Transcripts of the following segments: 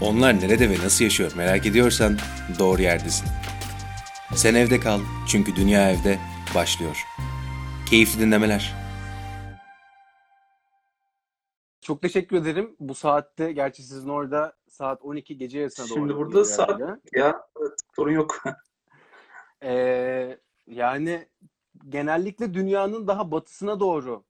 Onlar nerede ve nasıl yaşıyor merak ediyorsan doğru yerdesin. Sen evde kal çünkü dünya evde başlıyor. Keyifli dinlemeler. Çok teşekkür ederim. Bu saatte gerçi sizin orada saat 12 gece yarısına doğru. Şimdi burada saat herhalde. ya evet, sorun yok. Ee, yani genellikle dünyanın daha batısına doğru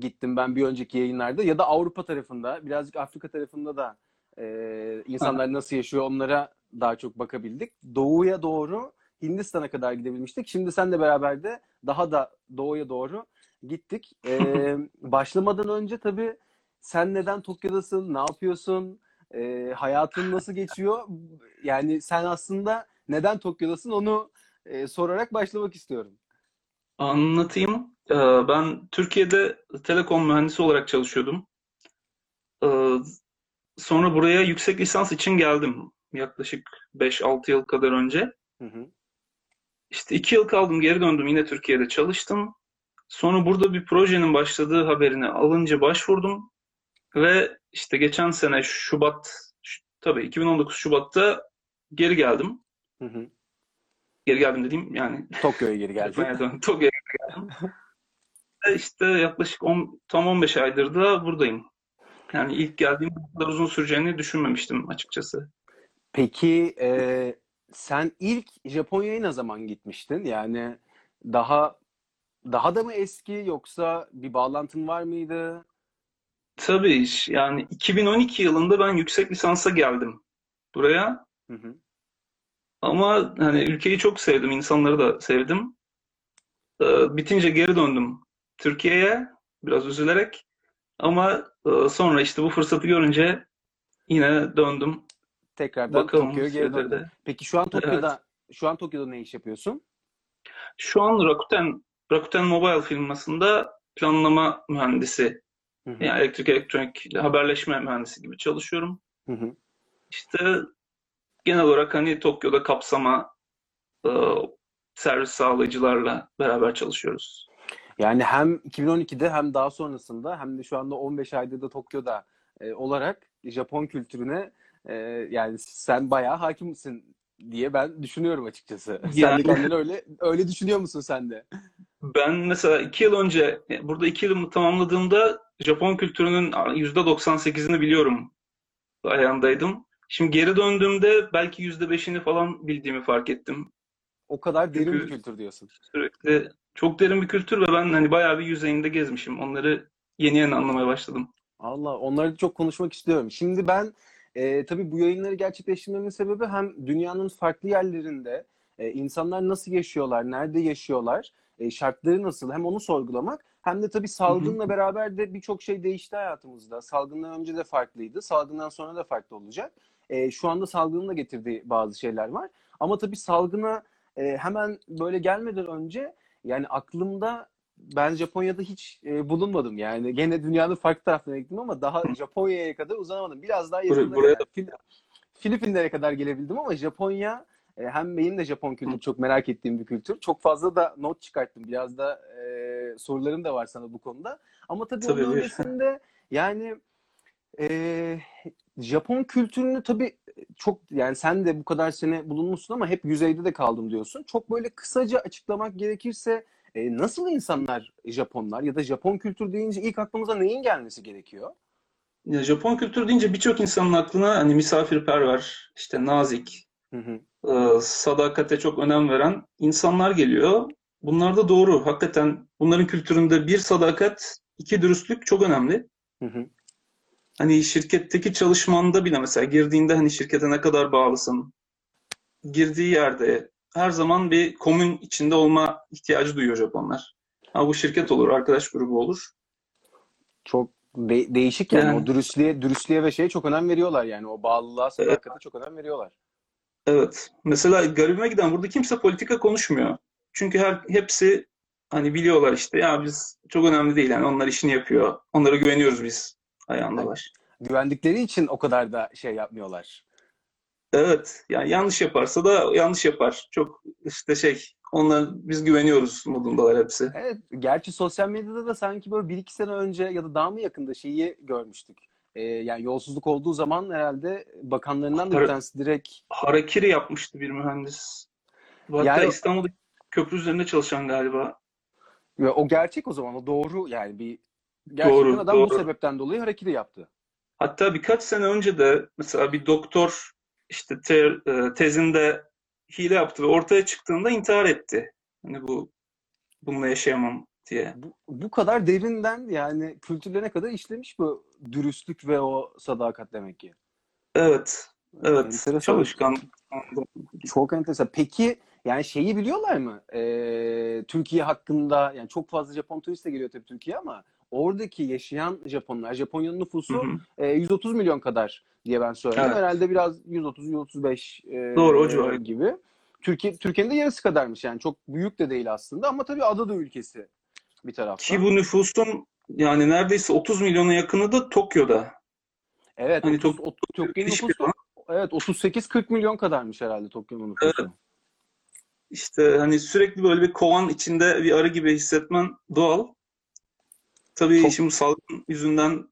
gittim ben bir önceki yayınlarda ya da Avrupa tarafında birazcık Afrika tarafında da e, insanlar nasıl yaşıyor onlara daha çok bakabildik. Doğuya doğru Hindistan'a kadar gidebilmiştik. Şimdi senle beraber de daha da doğuya doğru gittik. Ee, başlamadan önce tabii sen neden Tokyo'dasın, ne yapıyorsun, Ee, hayatın nasıl geçiyor? Yani sen aslında neden Tokyo'dasın onu e, sorarak başlamak istiyorum. Anlatayım. Ee, Ben Türkiye'de telekom mühendisi olarak çalışıyordum. Sonra buraya yüksek lisans için geldim. Yaklaşık 5-6 yıl kadar önce. Hı hı. İşte 2 yıl kaldım, geri döndüm. Yine Türkiye'de çalıştım. Sonra burada bir projenin başladığı haberini alınca başvurdum. Ve işte geçen sene Şubat, tabii 2019 Şubat'ta geri geldim. Hı hı. Geri geldim dediğim yani Tokyo'ya geri döndüm. Tokyo'ya geldim. Ve işte yaklaşık 10, tam 15 aydır da buradayım. Yani ilk geldiğim kadar uzun süreceğini düşünmemiştim açıkçası. Peki e, sen ilk Japonya'ya ne zaman gitmiştin? Yani daha daha da mı eski yoksa bir bağlantın var mıydı? Tabii iş- yani 2012 yılında ben yüksek lisansa geldim buraya. Hı hı. Ama hani ülkeyi çok sevdim, insanları da sevdim. Ee, bitince geri döndüm Türkiye'ye biraz üzülerek. Ama e, sonra işte bu fırsatı görünce yine döndüm. Tekrardan Bakalım Tokyo'ya geri de. Peki şu an Evet. Tokyo'da şu an Tokyo'da ne iş yapıyorsun? Şu an Rakuten Rakuten Mobile firmasında planlama mühendisi, Hı hı. yani elektrik elektronik haberleşme mühendisi gibi çalışıyorum. Hı hı. İşte genel olarak hani Tokyo'da kapsama e, servis sağlayıcılarla beraber çalışıyoruz. Yani hem 2012'de hem daha sonrasında hem de şu anda 15 aydır da Tokyo'da e, olarak Japon kültürüne e, yani sen bayağı hakimsin diye ben düşünüyorum açıkçası. Sen de Yani- kendini öyle öyle düşünüyor musun sen de? Ben mesela iki yıl önce burada iki yılımı tamamladığımda Japon kültürünün %98'ini biliyorum ayağındaydım. Şimdi geri döndüğümde belki %5'ini falan bildiğimi fark ettim. O kadar derin Çünkü- bir kültür diyorsun. Sürekli çok derin bir kültür ve ben hani bayağı bir yüzeyinde gezmişim. Onları yeni yeni anlamaya başladım. Allah onları çok konuşmak istiyorum. Şimdi ben e, tabii bu yayınları gerçekleştirmemin sebebi hem dünyanın farklı yerlerinde e, insanlar nasıl yaşıyorlar, nerede yaşıyorlar, e, şartları nasıl hem onu sorgulamak hem de tabii salgınla beraber de birçok şey değişti hayatımızda. Salgından önce de farklıydı, salgından sonra da farklı olacak. E, şu anda salgının da getirdiği bazı şeyler var. Ama tabii salgına e, hemen böyle gelmeden önce yani aklımda ben Japonya'da hiç e, bulunmadım yani. Gene dünyanın farklı taraflarına gittim ama daha Japonya'ya kadar uzanamadım. Biraz daha yakınlara buraya kadar, Fil- Filipinlere kadar gelebildim ama Japonya e, hem benim de Japon kültürü çok merak ettiğim bir kültür. Çok fazla da not çıkarttım. Biraz da e, sorularım da var sana bu konuda. Ama tabii, Tabii, onun öncesinde yani e, Japon kültürünü tabii çok yani sen de bu kadar sene bulunmuşsun ama hep yüzeyde de kaldım diyorsun. Çok böyle kısaca açıklamak gerekirse e, nasıl insanlar Japonlar ya da Japon kültür deyince ilk aklımıza neyin gelmesi gerekiyor? Ya Japon kültürü deyince birçok insanın aklına hani misafirperver, işte nazik, Hı hı. e, sadakate çok önem veren insanlar geliyor. Bunlar da doğru. Hakikaten bunların kültüründe bir sadakat, iki dürüstlük çok önemli. Hı hı. Hani şirketteki çalışmanda bile mesela girdiğinde hani şirkete ne kadar bağlısın, girdiği yerde her zaman bir komün içinde olma ihtiyacı duyuyor Japonlar. Ha bu şirket olur, arkadaş grubu olur. Çok de- değişik yani. Yani- o dürüstlüğe dürüstlüğe ve şeye çok önem veriyorlar yani o bağlılığa sadakate çok önem veriyorlar. Evet. Mesela garibime giden burada kimse politika konuşmuyor. Çünkü her hepsi hani biliyorlar işte ya biz çok önemli değil yani onlar işini yapıyor. Onlara güveniyoruz biz ayağındalar. Güvendikleri için o kadar da şey yapmıyorlar. Evet. Yani yanlış yaparsa da yanlış yapar. Çok işte şey onlar biz güveniyoruz modundalar hepsi. Evet, gerçi sosyal medyada da sanki böyle bir iki sene önce ya da daha mı yakında şeyi görmüştük. e, yani yolsuzluk olduğu zaman herhalde bakanlarından da bir tanesi direkt Harakiri yapmıştı bir mühendis. Hatta Yani- İstanbul'da köprü üzerinde çalışan galiba. O gerçek o zaman o doğru yani bir gerçekten Doğru, adam bu doğru. sebepten dolayı hareketi yaptı. Hatta birkaç sene önce de mesela bir doktor işte te- e, tezinde hile yaptı ve ortaya çıktığında intihar etti. Hani bu bununla yaşayamam diye. Bu, bu kadar derinden yani kültürlerine kadar işlemiş bu dürüstlük ve o sadakat demek ki. Evet, evet. Enteresan. Çalışkan. Çok enteresan. Peki yani şeyi biliyorlar mı? Ee, Türkiye hakkında yani çok fazla Japon turist de geliyor tabii Türkiye ama oradaki yaşayan Japonlar, Japonya'nın nüfusu Hı hı. e, 130 milyon kadar diye ben söyledim. Evet. Herhalde biraz 130-135 e, Doğru, o civar. gibi. Türkiye Türkiye'nin de yarısı kadarmış yani çok büyük de değil aslında ama tabii ada da ülkesi bir taraftan. Ki bu nüfusun yani neredeyse 30 milyona yakını da Tokyo'da. Evet, Hani 30, Tok- 30 Tokyo'nun Hiçbir nüfusu evet 38-40 milyon kadarmış herhalde Tokyo'nun nüfusu. İşte hani sürekli böyle bir kovan içinde bir arı gibi hissetmen doğal. Tabii Çok- şimdi salgın yüzünden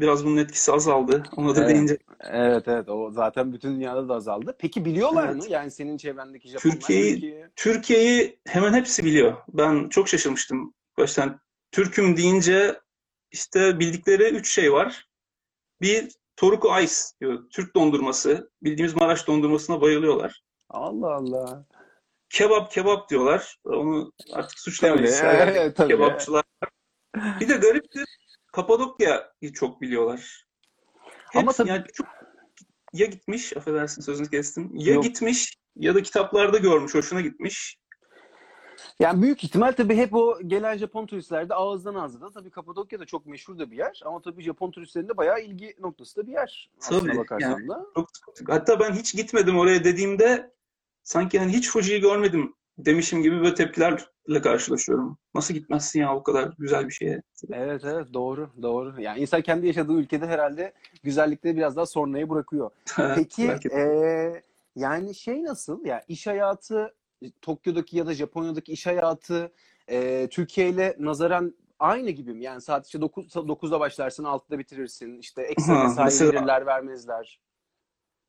biraz bunun etkisi azaldı. Ona da Evet. değince Evet evet o zaten bütün dünyada da azaldı. Peki biliyorlar Evet. mı? Yani senin çevrendeki Japonlar Türkiye'yi- Türkiye- Türkiye'yi hemen hepsi biliyor. Ben çok şaşırmıştım. Baştan Türk'üm deyince işte bildikleri üç şey var. Bir Toruku Ice diyor. Türk dondurması. Bildiğimiz Maraş dondurmasına bayılıyorlar. Allah Allah. Kebap kebap diyorlar. Onu artık suçlamayız. Tabii, evet, tabii. Kebapçılar. Bir de gariptir. Kapadokya'yı çok biliyorlar. Ama Hepsi tabii- yani çok ya gitmiş, affedersin sözünü kestim. Ya Yok. gitmiş ya da kitaplarda görmüş, hoşuna gitmiş. Yani büyük ihtimal tabii hep o gelen Japon turistler de ağızdan ağızda. Tabii Kapadokya da çok meşhur da bir yer. Ama tabii Japon turistlerin de bayağı ilgi noktası da bir yer. Tabii, bakarsan yani. da. Çok Hatta ben hiç gitmedim oraya dediğimde sanki hani hiç Fuji'yi görmedim demişim gibi böyle tepkilerle karşılaşıyorum. Nasıl gitmezsin ya o kadar güzel bir şeye? Evet evet doğru doğru. Yani insan kendi yaşadığı ülkede herhalde güzellikleri biraz daha sonraya bırakıyor. Peki eee, yani şey nasıl? Ya iş hayatı Tokyo'daki ya da Japonya'daki iş hayatı eee, Türkiye ile nazaran aynı gibi mi? Yani saat işte 9, 9'da başlarsın 6'da bitirirsin. İşte ekstra mesai mesela- verirler vermezler.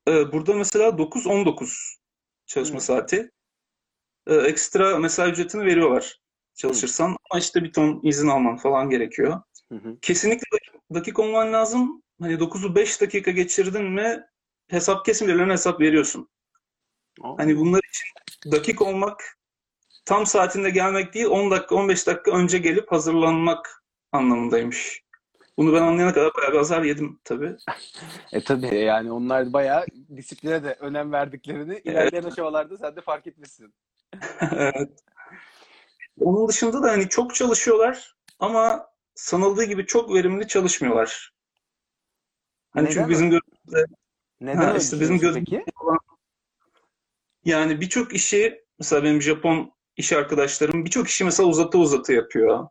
Ee, burada mesela 9-19 çalışma Hı. saati. Ee, ekstra mesai ücretini veriyorlar çalışırsan. Ama işte bir ton izin alman falan gerekiyor. Hı hı. Kesinlikle dakik, dakik olman lazım. Hani 9'u 5 dakika geçirdin mi hesap kesimlerine hesap veriyorsun. Aa, Hani bunlar için dakik olmak tam saatinde gelmek değil 10 dakika 15 dakika önce gelip hazırlanmak anlamındaymış. Bunu ben anlayana kadar bayağı bir azar yedim tabii. E tabii yani onlar bayağı disipline de önem verdiklerini ilerleyen aşamalarda sen de fark etmişsin. Evet. Onun dışında da hani çok çalışıyorlar ama sanıldığı gibi çok verimli çalışmıyorlar. Hani Neden çünkü bizim gözümüzde Neden Ha, öyle işte bizim gözümüzde peki? olan yani birçok işi mesela benim Japon iş arkadaşlarım birçok işi mesela uzatı uzatı yapıyor.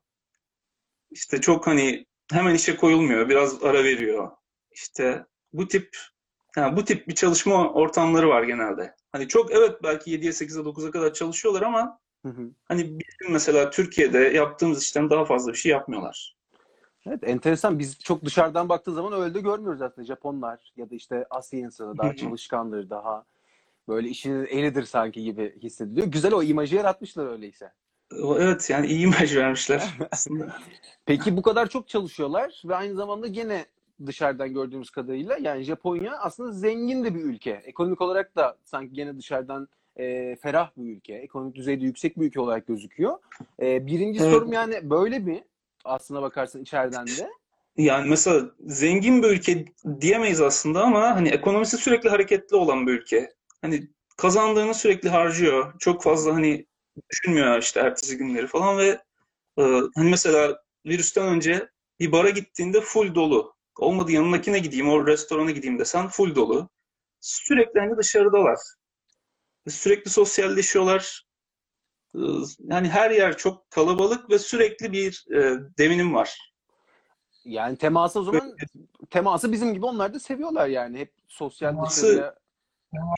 İşte çok hani hemen işe koyulmuyor, biraz ara veriyor. İşte bu tip yani bu tip bir çalışma ortamları var genelde. Hani çok evet belki 7'ye 8'e 9'a kadar çalışıyorlar ama Hı hı. hani bizim mesela Türkiye'de yaptığımız işten daha fazla bir şey yapmıyorlar. Evet enteresan. Biz çok dışarıdan baktığı zaman öyle de görmüyoruz aslında. Japonlar ya da işte Asya insanı daha çalışkandır, daha böyle işinin elidir sanki gibi hissediliyor. Güzel o imajı yaratmışlar öyleyse. Evet yani iyi imaj vermişler aslında. Peki bu kadar çok çalışıyorlar ve aynı zamanda gene dışarıdan gördüğümüz kadarıyla yani Japonya aslında zengin de bir ülke. Ekonomik olarak da sanki gene dışarıdan e, ferah bir ülke. Ekonomik düzeyde yüksek bir ülke olarak gözüküyor. E, birinci Evet. sorum yani böyle mi? Aslına bakarsın içeriden de. Yani mesela zengin bir ülke diyemeyiz aslında ama hani ekonomisi sürekli hareketli olan bir ülke. Hani kazandığını sürekli harcıyor. Çok fazla hani düşünmüyor işte ertesi günleri falan ve e, hani mesela virüsten önce bir bara gittiğinde full dolu. Olmadı yanındakine gideyim, o restorana gideyim desen full dolu. Sürekli hani dışarıdalar. Sürekli sosyalleşiyorlar. E, Yani her yer çok kalabalık ve sürekli bir e, devinim var. Yani teması o zaman teması bizim gibi onlar da seviyorlar yani. Hep sosyal Teması- dışarıya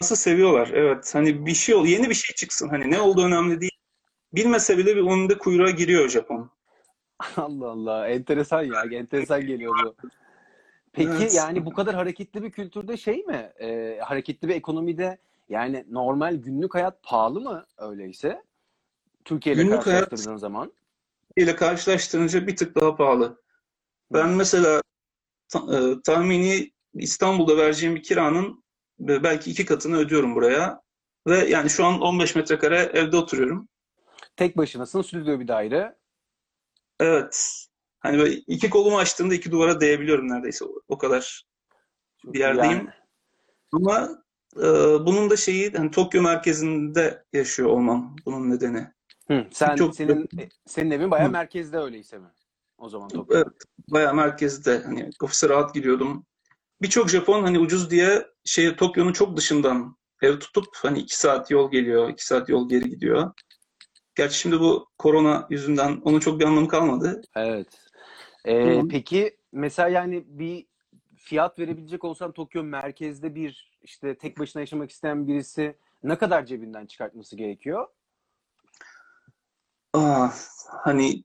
Nasıl seviyorlar evet. Hani bir şey ol, yeni bir şey çıksın. Hani ne olduğu önemli değil. Bilmese bile bir onun da kuyruğa giriyor Japon. Allah Allah. Enteresan ya. Enteresan geliyor bu. Peki Evet. yani bu kadar hareketli bir kültürde şey mi? E, hareketli bir ekonomide yani normal günlük hayat pahalı mı öyleyse? Türkiye ile hayat- karşılaştırdığın zaman. ile karşılaştırınca bir tık daha pahalı. Ben mesela ta- e, tahmini İstanbul'da vereceğim bir kiranın e, belki iki katını ödüyorum buraya. Ve yani şu an 15 metrekare evde oturuyorum. Tek başınasın, stüdyo bir daire. Evet. Hani böyle iki kolumu açtığımda iki duvara değebiliyorum neredeyse. O, kadar bir yerdeyim. Yani, Ama e, bunun da şeyi hani Tokyo merkezinde yaşıyor olmam bunun nedeni. hı, sen Çok- senin senin evin bayağı Hı. merkezde öyleyse mi? O zaman Tokyo. Evet, bayağı merkezde. Hani ofise rahat gidiyordum. Birçok Japon hani ucuz diye şehir Tokyo'nun çok dışından ev tutup hani iki saat yol geliyor, iki saat yol geri gidiyor. Gerçi şimdi bu korona yüzünden onun çok bir anlamı kalmadı. Evet. Ee, peki mesela yani bir fiyat verebilecek olsan Tokyo merkezde bir işte tek başına yaşamak isteyen birisi ne kadar cebinden çıkartması gerekiyor? Aa, hani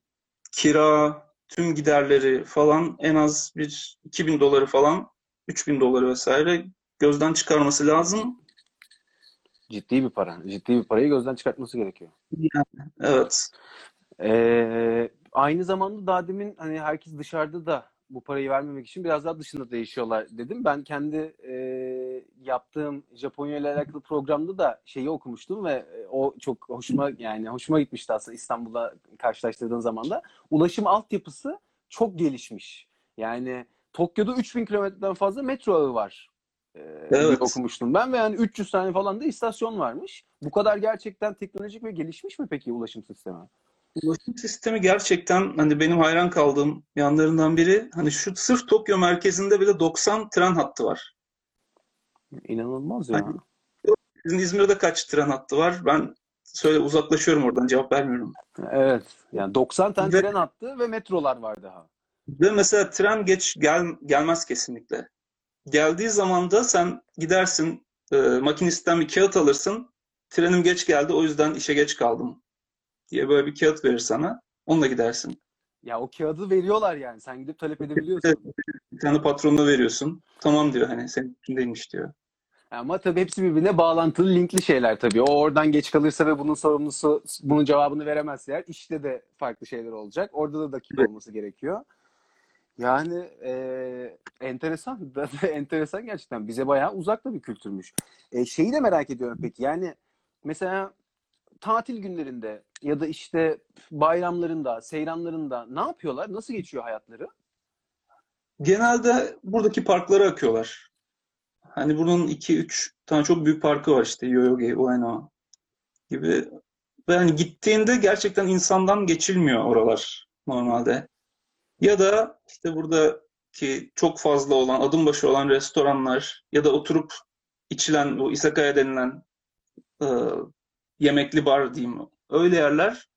kira, tüm giderleri falan en az bir 2000 doları falan, 3000 doları vesaire gözden çıkarması lazım. Ciddi bir para. Ciddi bir parayı gözden çıkartması gerekiyor. Evet. Ee, aynı zamanda daha demin hani herkes dışarıda da bu parayı vermemek için biraz daha dışında da yaşıyorlar dedim. Ben kendi e, yaptığım Japonya ile alakalı programda da şeyi okumuştum ve e, o çok hoşuma yani hoşuma gitmişti aslında İstanbul'da karşılaştırdığın zaman da. Ulaşım altyapısı çok gelişmiş. Yani Tokyo'da 3000 kilometreden fazla metro ağı var. Ee, Evet. okumuştum ben ve yani 300 tane falan da istasyon varmış. Bu kadar gerçekten teknolojik ve gelişmiş mi peki ulaşım sistemi? Ulaşım sistemi gerçekten hani benim hayran kaldığım yanlarından biri. Hani şu sırf Tokyo merkezinde bile 90 tren hattı var. İnanılmaz ya. Hani- Sizin İzmir'de kaç tren hattı var? Ben söyle uzaklaşıyorum oradan cevap vermiyorum. Evet. Yani 90 tane Ve- tren hattı ve metrolar var daha. Ve mesela tren geç gel, gelmez kesinlikle. Geldiği zaman da sen gidersin e, makinistten bir kağıt alırsın. Trenim geç geldi o yüzden işe geç kaldım diye böyle bir kağıt verir sana. Onunla gidersin. Ya o kağıdı veriyorlar yani. Sen gidip talep edebiliyorsun. Bir tane patronuna veriyorsun. Tamam diyor hani senin içindeymiş diyor. Ama tabii hepsi birbirine bağlantılı, linkli şeyler tabii. O oradan geç kalırsa ve bunun sorumlusu bunun cevabını veremezse eğer işte de farklı şeyler olacak. Orada da dakik Evet. olması gerekiyor. Yani e, enteresan. enteresan gerçekten. Bize bayağı uzak da bir kültürmüş. E, şeyi de merak ediyorum peki. Yani mesela tatil günlerinde ya da işte bayramlarında, seyranlarında ne yapıyorlar? Nasıl geçiyor hayatları? Genelde buradaki parklara akıyorlar. Hani bunun 2-3 tane çok büyük parkı var işte Yoyogi, Ueno gibi. Ve hani gittiğinde gerçekten insandan geçilmiyor oralar normalde. Ya da işte buradaki çok fazla olan, adım başı olan restoranlar ya da oturup içilen bu izakaya denilen e, yemekli bar diyeyim. Öyle yerler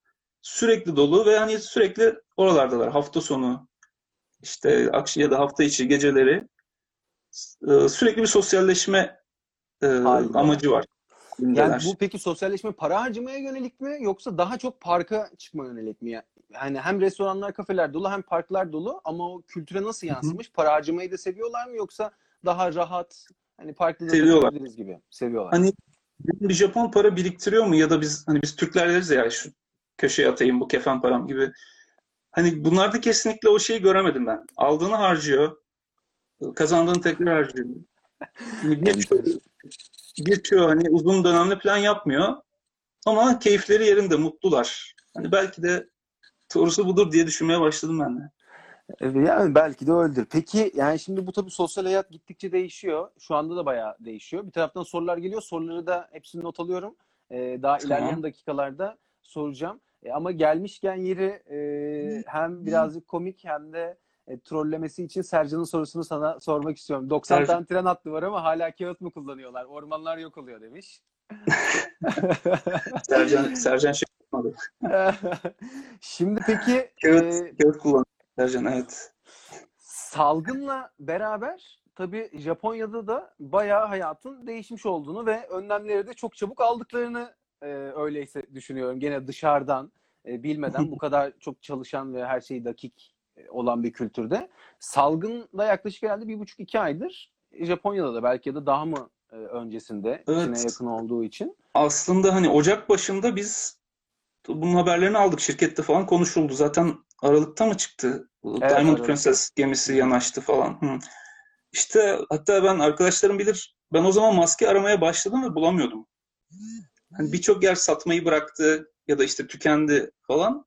sürekli dolu ve hani sürekli oralardalar. Hafta sonu işte akşam ya da hafta içi geceleri e, sürekli bir sosyalleşme e, Halinde. amacı var. Yani bu peki sosyalleşme para harcamaya yönelik mi yoksa daha çok parka çıkma yönelik mi? Yani hem restoranlar, kafeler dolu hem parklar dolu ama o kültüre nasıl yansımış? Para harcamayı da seviyorlar mı yoksa daha rahat hani parkta da Seviyorlar. gibi seviyorlar. Hani bir Japon para biriktiriyor mu ya da biz hani biz Türkler deriz ya şu köşeye atayım bu kefen param gibi. Hani bunlarda kesinlikle o şeyi göremedim ben. Aldığını harcıyor. Kazandığını tekrar harcıyor. Birçoğu, birçoğu hani uzun dönemli plan yapmıyor. Ama keyifleri yerinde, mutlular. Hani belki de doğrusu budur diye düşünmeye başladım ben de. Yani belki de öyledir. Peki yani şimdi bu tabii sosyal hayat gittikçe değişiyor. Şu anda da bayağı değişiyor. Bir taraftan sorular geliyor. Soruları da hepsini not alıyorum. Ee, daha Tamam. ilerleyen dakikalarda soracağım. E, ama gelmişken yeri e, hem birazcık komik hem de e, trollemesi için Sercan'ın sorusunu sana sormak istiyorum. 90 Sercan. tane tren hattı var ama hala kağıt mı kullanıyorlar? Ormanlar yok oluyor demiş. Sercan, Sercan şey yapmadı. Şimdi peki Kağıt, e, kağıt kullanıyor. Sercan evet. salgınla beraber tabii Japonya'da da bayağı hayatın değişmiş olduğunu ve önlemleri de çok çabuk aldıklarını e, öyleyse düşünüyorum. Gene dışarıdan e, bilmeden bu kadar çok çalışan ve her şeyi dakik olan bir kültürde. Salgın da yaklaşık herhalde bir buçuk iki aydır Japonya'da da belki ya da daha mı e, öncesinde Evet. Çin'e yakın olduğu için. Aslında hani Ocak başında biz bunun haberlerini aldık. Şirkette falan konuşuldu. Zaten Aralık'ta mı çıktı? Diamond Aralık'ta. Princess gemisi yanaştı falan. Hı. İşte hatta ben arkadaşlarım bilir ben o zaman maske aramaya başladım ve bulamıyordum. Hani birçok yer satmayı bıraktı ya da işte tükendi falan.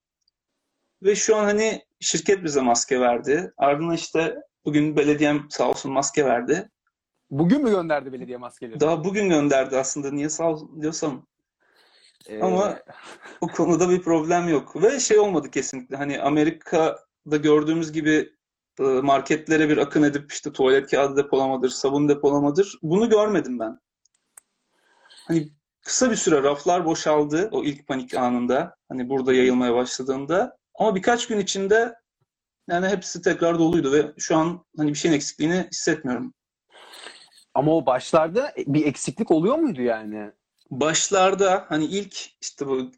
Ve şu an hani şirket bize maske verdi. Ardından işte bugün belediyem sağ olsun maske verdi. Bugün mü gönderdi belediye maskeleri? Daha bugün gönderdi aslında. Niye sağ olsun diyorsam Ee, Ama o konuda bir problem yok. Ve şey olmadı kesinlikle. Hani Amerika'da gördüğümüz gibi e, marketlere bir akın edip işte tuvalet kağıdı depolamadır, sabun depolamadır. Bunu görmedim ben. Hani kısa bir süre raflar boşaldı o ilk panik anında. Hani burada yayılmaya başladığında. Ama birkaç gün içinde yani hepsi tekrar doluydu ve şu an hani bir şeyin eksikliğini hissetmiyorum. ama o başlarda bir eksiklik oluyor muydu yani? Başlarda hani ilk işte bu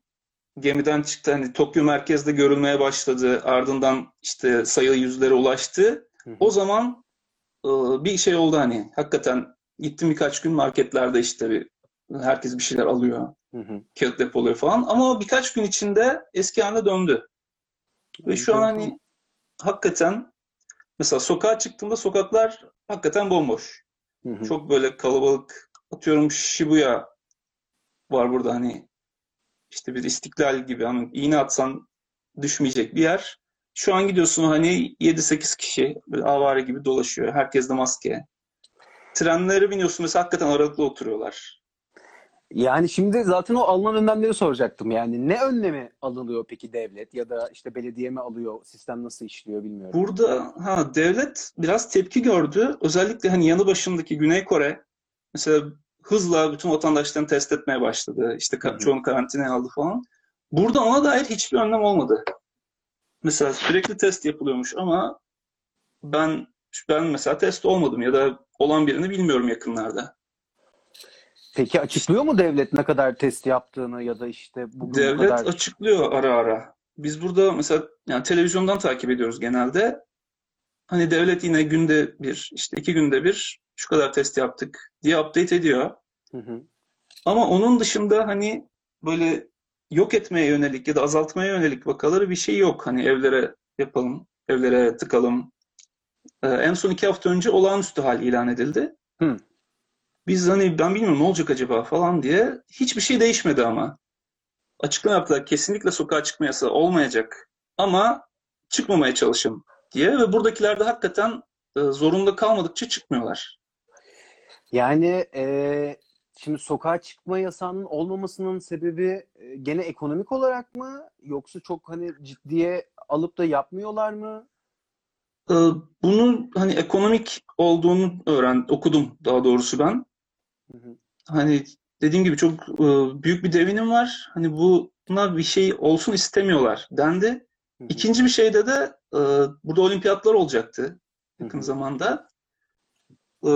gemiden çıktı hani Tokyo merkezde görülmeye başladı. Ardından işte sayılı yüzlere ulaştı. Hı hı. O zaman e, bir şey oldu hani hakikaten gittim birkaç gün marketlerde işte bir herkes bir şeyler alıyor. Hı hı. Kağıt depoluyor falan. Ama birkaç gün içinde eski haline döndü. Ve şu an hani hakikaten mesela sokağa çıktığımda sokaklar hakikaten bomboş. Hı hı. Çok böyle kalabalık. Atıyorum Shibuya var burada hani işte bir istiklal gibi hani iğne atsan düşmeyecek bir yer. Şu an gidiyorsun hani 7-8 kişi avare gibi dolaşıyor. Herkes de maske. Trenlere biniyorsun mesela hakikaten aralıklı oturuyorlar. Yani şimdi zaten o alınan önlemleri soracaktım. Yani ne önlemi alınıyor peki devlet ya da işte belediye mi alıyor? Sistem nasıl işliyor bilmiyorum. Burada ha devlet biraz tepki gördü. Özellikle hani yanı başındaki Güney Kore mesela hızla bütün vatandaşlarını test etmeye başladı. İşte ka- çoğunu karantinaya aldı falan. Burada ona dair hiçbir önlem olmadı. Mesela sürekli test yapılıyormuş ama ben ben mesela test olmadım ya da olan birini bilmiyorum yakınlarda. Peki açıklıyor mu devlet ne kadar test yaptığını ya da işte bugün bu Devlet kadar açıklıyor ara ara. Biz burada mesela yani televizyondan takip ediyoruz genelde. Hani devlet yine günde bir, işte iki günde bir şu kadar test yaptık diye update ediyor. Hı hı. Ama onun dışında hani böyle yok etmeye yönelik ya da azaltmaya yönelik vakaları bir şey yok. Hani evlere yapalım, evlere tıkalım. Ee, en son iki hafta önce olağanüstü hal ilan edildi. Hı. Biz hani ben bilmiyorum ne olacak acaba falan diye hiçbir şey değişmedi ama. Açıklama yaptılar. Kesinlikle sokağa çıkma yasağı olmayacak. Ama çıkmamaya çalışın diye ve buradakiler de hakikaten e, zorunda kalmadıkça çıkmıyorlar. Yani e, şimdi sokağa çıkma yasağının olmamasının sebebi e, gene ekonomik olarak mı yoksa çok hani ciddiye alıp da yapmıyorlar mı? Ee, Bunun hani ekonomik olduğunu öğren, okudum daha doğrusu ben. Hı hı. Hani dediğim gibi çok e, büyük bir devinim var. Hani bu buna bir şey olsun istemiyorlar dendi. Hı hı. İkinci bir şeyde de e, burada olimpiyatlar olacaktı yakın Hı hı. zamanda. E,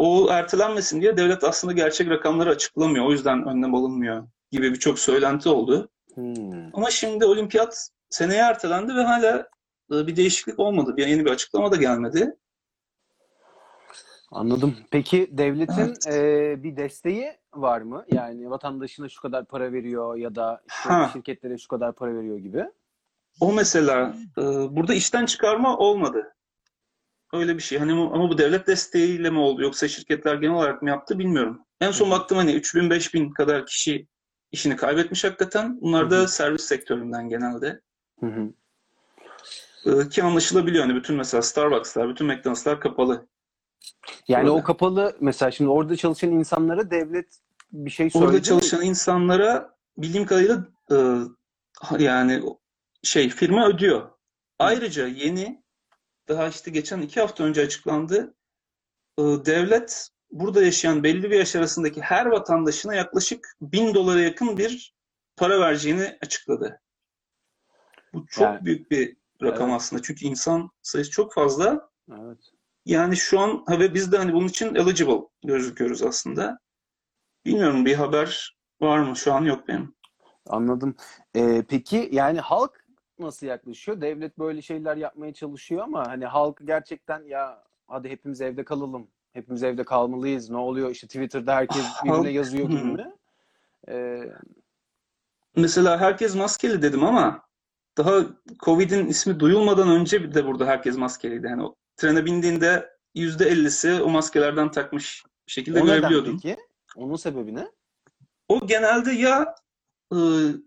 o ertelenmesin diye devlet aslında gerçek rakamları açıklamıyor. O yüzden önlem alınmıyor gibi birçok söylenti oldu. Hmm. Ama şimdi olimpiyat seneye ertelendi ve hala e, bir değişiklik olmadı. Bir yeni bir açıklama da gelmedi. Anladım. Peki devletin e, bir desteği var mı? Yani vatandaşına şu kadar para veriyor ya da işte Ha. şirketlere şu kadar para veriyor gibi. O mesela e, burada işten çıkarma olmadı. Öyle bir şey. Hani ama bu devlet desteğiyle mi oldu yoksa şirketler genel olarak mı yaptı bilmiyorum. En son Hı hı. baktım hani 3000 5000 kadar kişi işini kaybetmiş hakikaten. Bunlar Hı da hı. servis sektöründen genelde. Hı hı. E, ki anlaşılabiliyor hani bütün mesela Starbucks'lar, bütün McDonald'slar kapalı. Yani Öyle. o kapalı mesela şimdi orada çalışan insanlara devlet bir şey Orada söyledi mi? çalışan insanlara bildiğim kadarıyla e, yani şey firma ödüyor. Ayrıca yeni daha işte geçen iki hafta önce açıklandı. E, devlet burada yaşayan belli bir yaş arasındaki her vatandaşına yaklaşık bin dolara yakın bir para vereceğini açıkladı. Bu çok Yani- büyük bir rakam Evet. aslında. Çünkü insan sayısı çok fazla. Evet. Yani şu an ve biz de hani bunun için eligible gözüküyoruz aslında. Bilmiyorum bir haber var mı? Şu an yok benim. Anladım. Ee, peki yani halk nasıl yaklaşıyor? Devlet böyle şeyler yapmaya çalışıyor ama hani halk gerçekten ya hadi hepimiz evde kalalım. Hepimiz evde kalmalıyız. Ne oluyor? İşte Twitter'da herkes birbirine yazıyor mi? Ee, Mesela herkes maskeli dedim ama daha Covid'in ismi duyulmadan önce de burada herkes maskeliydi. Yani o trene bindiğinde %50'si o maskelerden takmış şekilde o neden görebiliyordun. peki? Onun sebebi ne? O genelde ya e,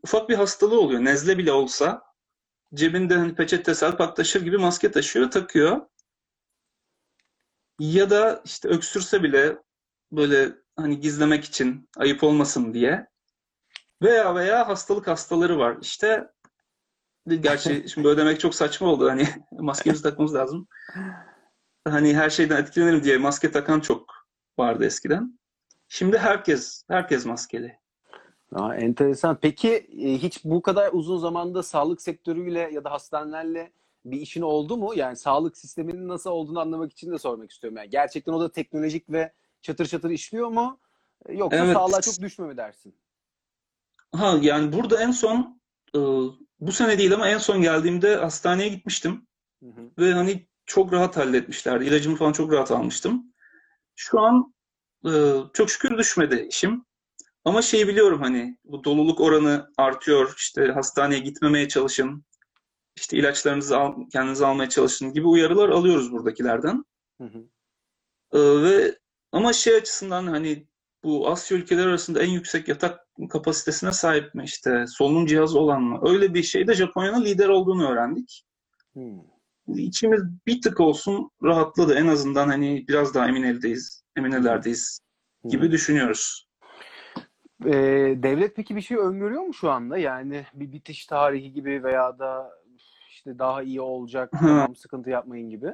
ufak bir hastalığı oluyor. Nezle bile olsa cebinde hani peçete salpak taşır gibi maske taşıyor, takıyor. Ya da işte öksürse bile böyle hani gizlemek için ayıp olmasın diye. Veya veya hastalık hastaları var. İşte gerçi şimdi böyle demek çok saçma oldu. Hani maskemizi takmamız lazım. Hani her şeyden etkilenirim diye maske takan çok vardı eskiden. Şimdi herkes herkes maskeli. Aa, enteresan. Peki e, hiç bu kadar uzun zamanda sağlık sektörüyle ya da hastanelerle bir işin oldu mu? Yani sağlık sisteminin nasıl olduğunu anlamak için de sormak istiyorum. Yani gerçekten o da teknolojik ve çatır çatır işliyor mu? E, Yoksa Evet. sağlığa çok düşme mi dersin? Ha yani burada en son e, bu sene değil ama en son geldiğimde hastaneye gitmiştim Hı hı. ve hani çok rahat halletmişlerdi. İlacımı falan çok rahat almıştım. Şu an çok şükür düşmedi işim. Ama şeyi biliyorum hani bu doluluk oranı artıyor. İşte hastaneye gitmemeye çalışın. İşte ilaçlarınızı al, kendiniz almaya çalışın gibi uyarılar alıyoruz buradakilerden. Hı hı. Ee, ve ama şey açısından hani bu Asya ülkeleri arasında en yüksek yatak kapasitesine sahip mi işte solunum cihazı olan mı? Öyle bir şeyde Japonya'nın lider olduğunu öğrendik. Hmm. İçimiz bir tık olsun rahatladı. En azından hani biraz daha emin eldeyiz, emin ellerdeyiz gibi Hı. düşünüyoruz. Ee, devlet peki bir şey öngörüyor mu şu anda? Yani bir bitiş tarihi gibi veya da işte daha iyi olacak, tamam sıkıntı yapmayın gibi.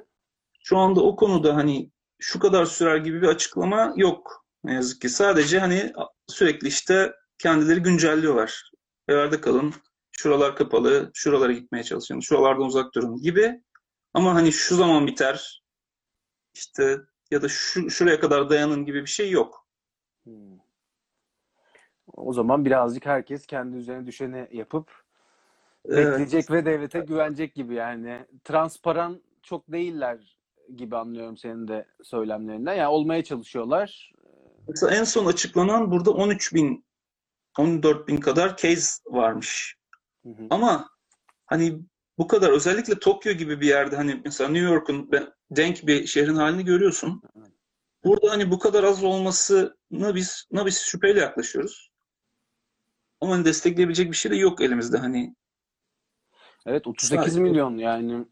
Şu anda o konuda hani şu kadar sürer gibi bir açıklama yok. Ne yazık ki. Sadece hani sürekli işte kendileri güncelliyorlar. Evlerde kalın, şuralar kapalı, şuralara gitmeye çalışın, şuralardan uzak durun gibi. Ama hani şu zaman biter, işte ya da şu, şuraya kadar dayanın gibi bir şey yok. Hmm. O zaman birazcık herkes kendi üzerine düşeni yapıp Evet. bekleyecek ve devlete güvenecek gibi yani. Transparan çok değiller gibi anlıyorum senin de söylemlerinden. Yani olmaya çalışıyorlar. Mesela en son açıklanan burada 13 bin, 14 bin kadar case varmış. Hı hı. Ama hani bu kadar özellikle Tokyo gibi bir yerde hani mesela New York'un ben- denk bir şehrin halini görüyorsun. Burada hani bu kadar az olmasına biz na biz şüpheyle yaklaşıyoruz. Ama hani destekleyebilecek bir şey de yok elimizde hani. Evet 38 Sadece- milyon yani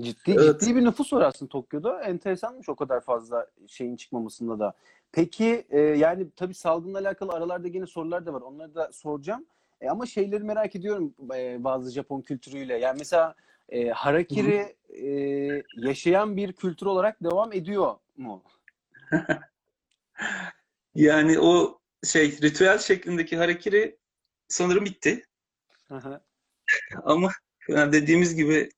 ciddi Evet. ciddi bir nüfus var aslında Tokyo'da. Enteresanmış o kadar fazla şeyin çıkmamasında da. Peki e, yani tabii salgınla alakalı aralarda yine sorular da var. Onları da soracağım. E, ama şeyleri merak ediyorum e, bazı Japon kültürüyle. Yani mesela e, harakiri e, yaşayan bir kültür olarak devam ediyor mu? Yani o şey ritüel şeklindeki harekiri sanırım bitti. Ama yani dediğimiz gibi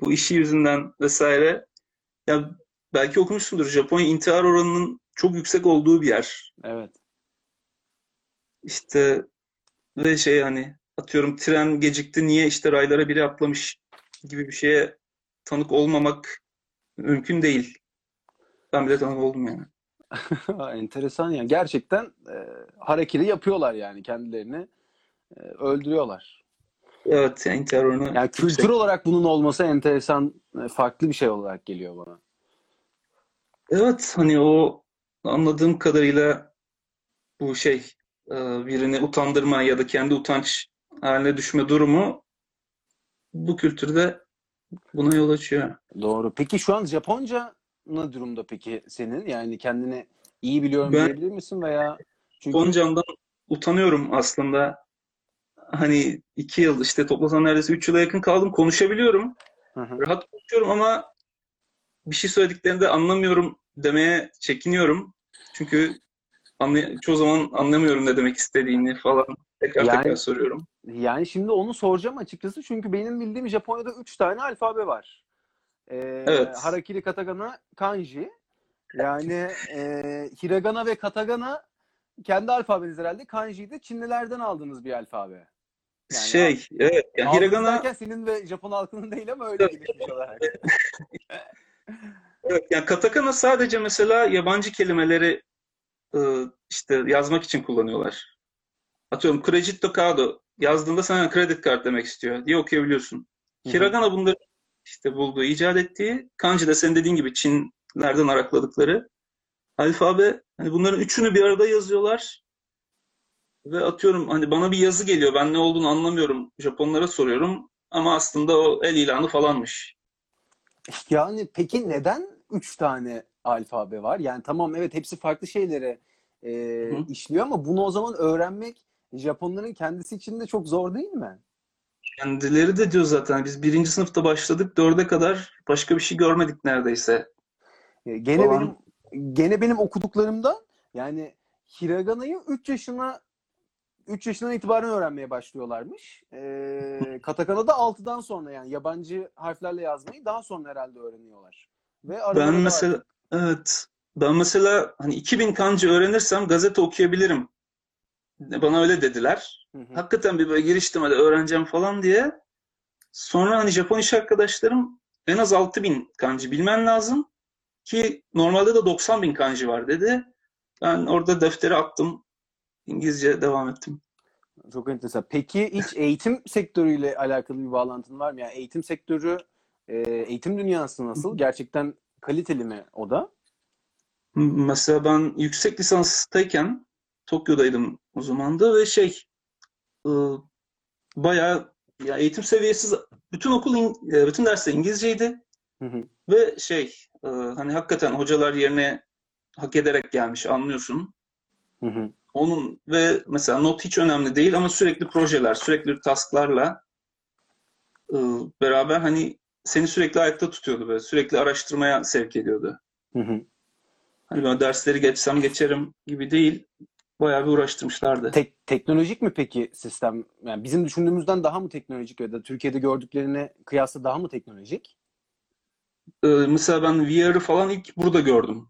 bu işi yüzünden vesaire ya belki okumuşsundur Japonya intihar oranının çok yüksek olduğu bir yer. evet. İşte ve şey hani atıyorum tren gecikti niye işte raylara biri atlamış gibi bir şeye tanık olmamak mümkün değil. Ben bile tanık oldum yani. Enteresan yani. Gerçekten e, harekiri yapıyorlar yani kendilerini öldürüyorlar. Evet yani oranı Yani kültür olarak bunun olması enteresan, e, farklı bir şey olarak geliyor bana. Evet hani o anladığım kadarıyla bu şey e, birini utandırma ya da kendi utanç haline düşme durumu bu kültürde buna yol açıyor. Doğru. Peki şu an Japonca ne durumda peki senin? Yani kendini iyi biliyorum Ben- diyebilir misin veya çünkü Japoncamdan utanıyorum aslında. Hani iki yıl işte toplasan neredeyse üç yıla yakın kaldım. Konuşabiliyorum. Hı hı. Rahat konuşuyorum ama bir şey söylediklerinde anlamıyorum demeye çekiniyorum. Çünkü anlay- çoğu zaman anlamıyorum ne demek istediğini falan. Tekrar Yani- tekrar soruyorum. Yani şimdi onu soracağım açıkçası çünkü benim bildiğim Japonya'da 3 tane alfabe var. Ee, Evet. Harakiri, Katakana, Kanji. Yani e, Hiragana ve Katakana kendi alfabeniz herhalde. Kanji'yi de Çinlilerden aldığınız bir alfabe. Yani Şey, evet. Yani hiragana senin ve Japon halkının değil ama öyle gelişmiş olarak. Evet, yani katakana sadece mesela yabancı kelimeleri e, işte yazmak için kullanıyorlar. Atıyorum credito card yazdığında sana kredi kart demek istiyor diye okuyabiliyorsun. Hiragana bunları işte bulduğu, icat ettiği, kanji de senin dediğin gibi Çinlerden arakladıkları alfabe. Hani bunların üçünü bir arada yazıyorlar. Ve atıyorum hani bana bir yazı geliyor. Ben ne olduğunu anlamıyorum. Japonlara soruyorum. Ama aslında o el ilanı falanmış. Yani peki neden üç tane alfabe var? Yani tamam evet hepsi farklı şeylere e, Hı. işliyor ama bunu o zaman öğrenmek Japonların kendisi için de çok zor değil mi? Kendileri de diyor zaten biz birinci sınıfta başladık dörde kadar başka bir şey görmedik neredeyse. E, Gene benim gene benim okuduklarımda yani Hiragana'yı 3 yaşına 3 yaşından itibaren öğrenmeye başlıyorlarmış. E, katakana da 6'dan sonra yani yabancı harflerle yazmayı daha sonra herhalde öğreniyorlar. Ve Ben da var. mesela evet ben mesela hani 2000 kanji öğrenirsem gazete okuyabilirim. Bana öyle dediler. Hı hı. Hakikaten bir böyle giriştim hadi öğreneceğim falan diye. Sonra hani Japon iş arkadaşlarım en az 6000 kanji bilmen lazım ki normalde de 90 bin kanji var dedi. Ben orada defteri attım. İngilizce devam ettim. Çok enteresan. Peki hiç eğitim sektörüyle alakalı bir bağlantın var mı? Yani eğitim sektörü, e, eğitim dünyası nasıl? Gerçekten kaliteli mi o da? Mesela ben yüksek lisanstayken Tokyo'daydım o zaman da ve şey e, bayağı ya eğitim seviyesi bütün okul e, bütün dersler İngilizceydi Hı hı. ve şey hani hakikaten hocalar yerine hak ederek gelmiş anlıyorsun. Hı hı. Onun ve mesela not hiç önemli değil ama sürekli projeler, sürekli tasklarla e, beraber hani seni sürekli ayakta tutuyordu böyle. Sürekli araştırmaya sevk ediyordu. Hı hı. Hani ben dersleri geçsem geçerim gibi değil. Bayağı bir uğraştırmışlardı. Tek, teknolojik mi peki sistem? Yani bizim düşündüğümüzden daha mı teknolojik ya da Türkiye'de gördüklerine kıyasla daha mı teknolojik? Ee, mesela ben VR'ı falan ilk burada gördüm.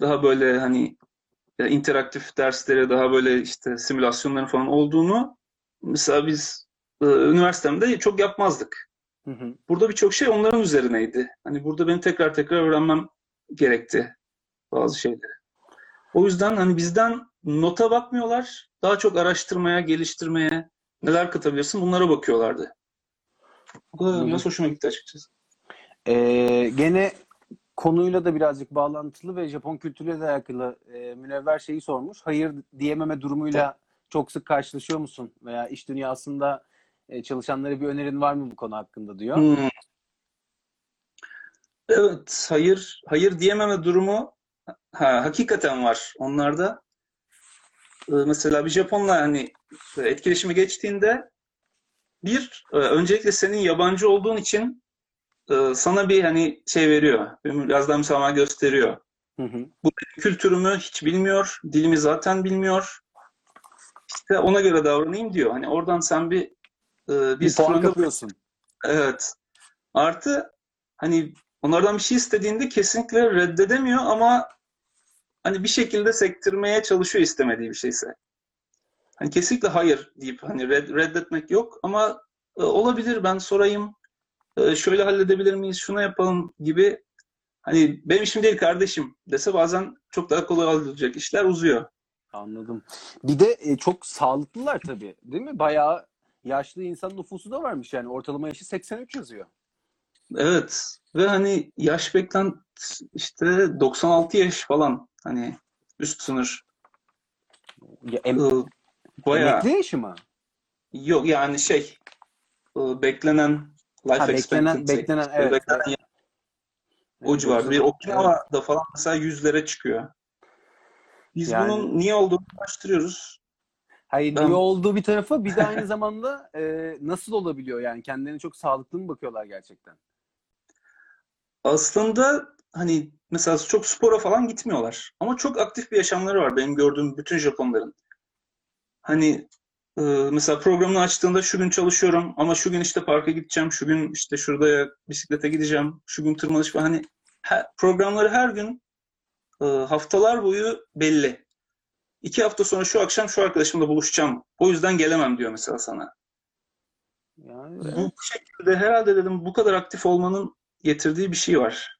Daha böyle hani e, interaktif dersleri, daha böyle işte simülasyonların falan olduğunu mesela biz e, üniversitemde çok yapmazdık. Hı hı. Burada birçok şey onların üzerineydi. Hani burada benim tekrar tekrar öğrenmem gerekti bazı şeyleri. O yüzden hani bizden nota bakmıyorlar. Daha çok araştırmaya, geliştirmeye, neler katabilirsin bunlara bakıyorlardı. Bu da biraz hoşuma gitti açıkçası. Ee, gene konuyla da birazcık bağlantılı ve Japon kültürüyle de alakalı e, Münevver şeyi sormuş. Hayır diyememe durumuyla çok sık karşılaşıyor musun? Veya iş dünyasında e, çalışanlara bir önerin var mı bu konu hakkında diyor. Hmm. Evet, hayır, hayır diyememe durumu ha, hakikaten var onlarda. Ee, mesela bir Japonla hani etkileşime geçtiğinde bir, e, öncelikle senin yabancı olduğun için e, sana bir hani şey veriyor, biraz daha müsamaha gösteriyor. Hı hı. Kültürümü hiç bilmiyor, dilimi zaten bilmiyor. İşte ona göre davranayım diyor. Hani oradan sen bir e, bir Bir puan kapıyorsun. Evet. Artı hani onlardan bir şey istediğinde kesinlikle reddedemiyor ama hani bir şekilde sektirmeye çalışıyor istemediği bir şeyse. Hani kesinlikle hayır deyip hani red- reddetmek yok ama e, olabilir ben sorayım. E, şöyle halledebilir miyiz? Şunu yapalım gibi. Hani benim işim değil kardeşim dese bazen çok daha kolay hallolacak işler uzuyor. Anladım. Bir de e, çok sağlıklılar tabii, değil mi? Bayağı yaşlı insan nüfusu da varmış yani. Ortalama yaşı 83 yazıyor. Evet. Ve hani yaş beklent işte 96 yaş falan hani üst sınır. Ya, em- Ee, Bayağı emekli yaşı mı? yok yani şey e, beklenen life Ha, beklenen, expectancy beklenen evet. beklenen yaş o Evet, civarda. Bir evet. Okinawa'da falan mesela yüzlere çıkıyor. Biz Yani- bunun niye olduğunu araştırıyoruz. Hayır, Ben- iyi olduğu bir tarafa bir de aynı zamanda e, nasıl olabiliyor yani kendilerine çok sağlıklı mı bakıyorlar gerçekten? Aslında hani mesela çok spora falan gitmiyorlar. Ama çok aktif bir yaşamları var benim gördüğüm bütün Japonların. Hani e, mesela programını açtığında şu gün çalışıyorum ama şu gün işte parka gideceğim, şu gün işte şurada bisiklete gideceğim, şu gün tırmanış falan. Hani he- programları her gün e, haftalar boyu belli. İki hafta sonra şu akşam şu arkadaşımla buluşacağım. O yüzden gelemem diyor mesela sana. Yani Bu şekilde herhalde dedim bu kadar aktif olmanın getirdiği bir şey var.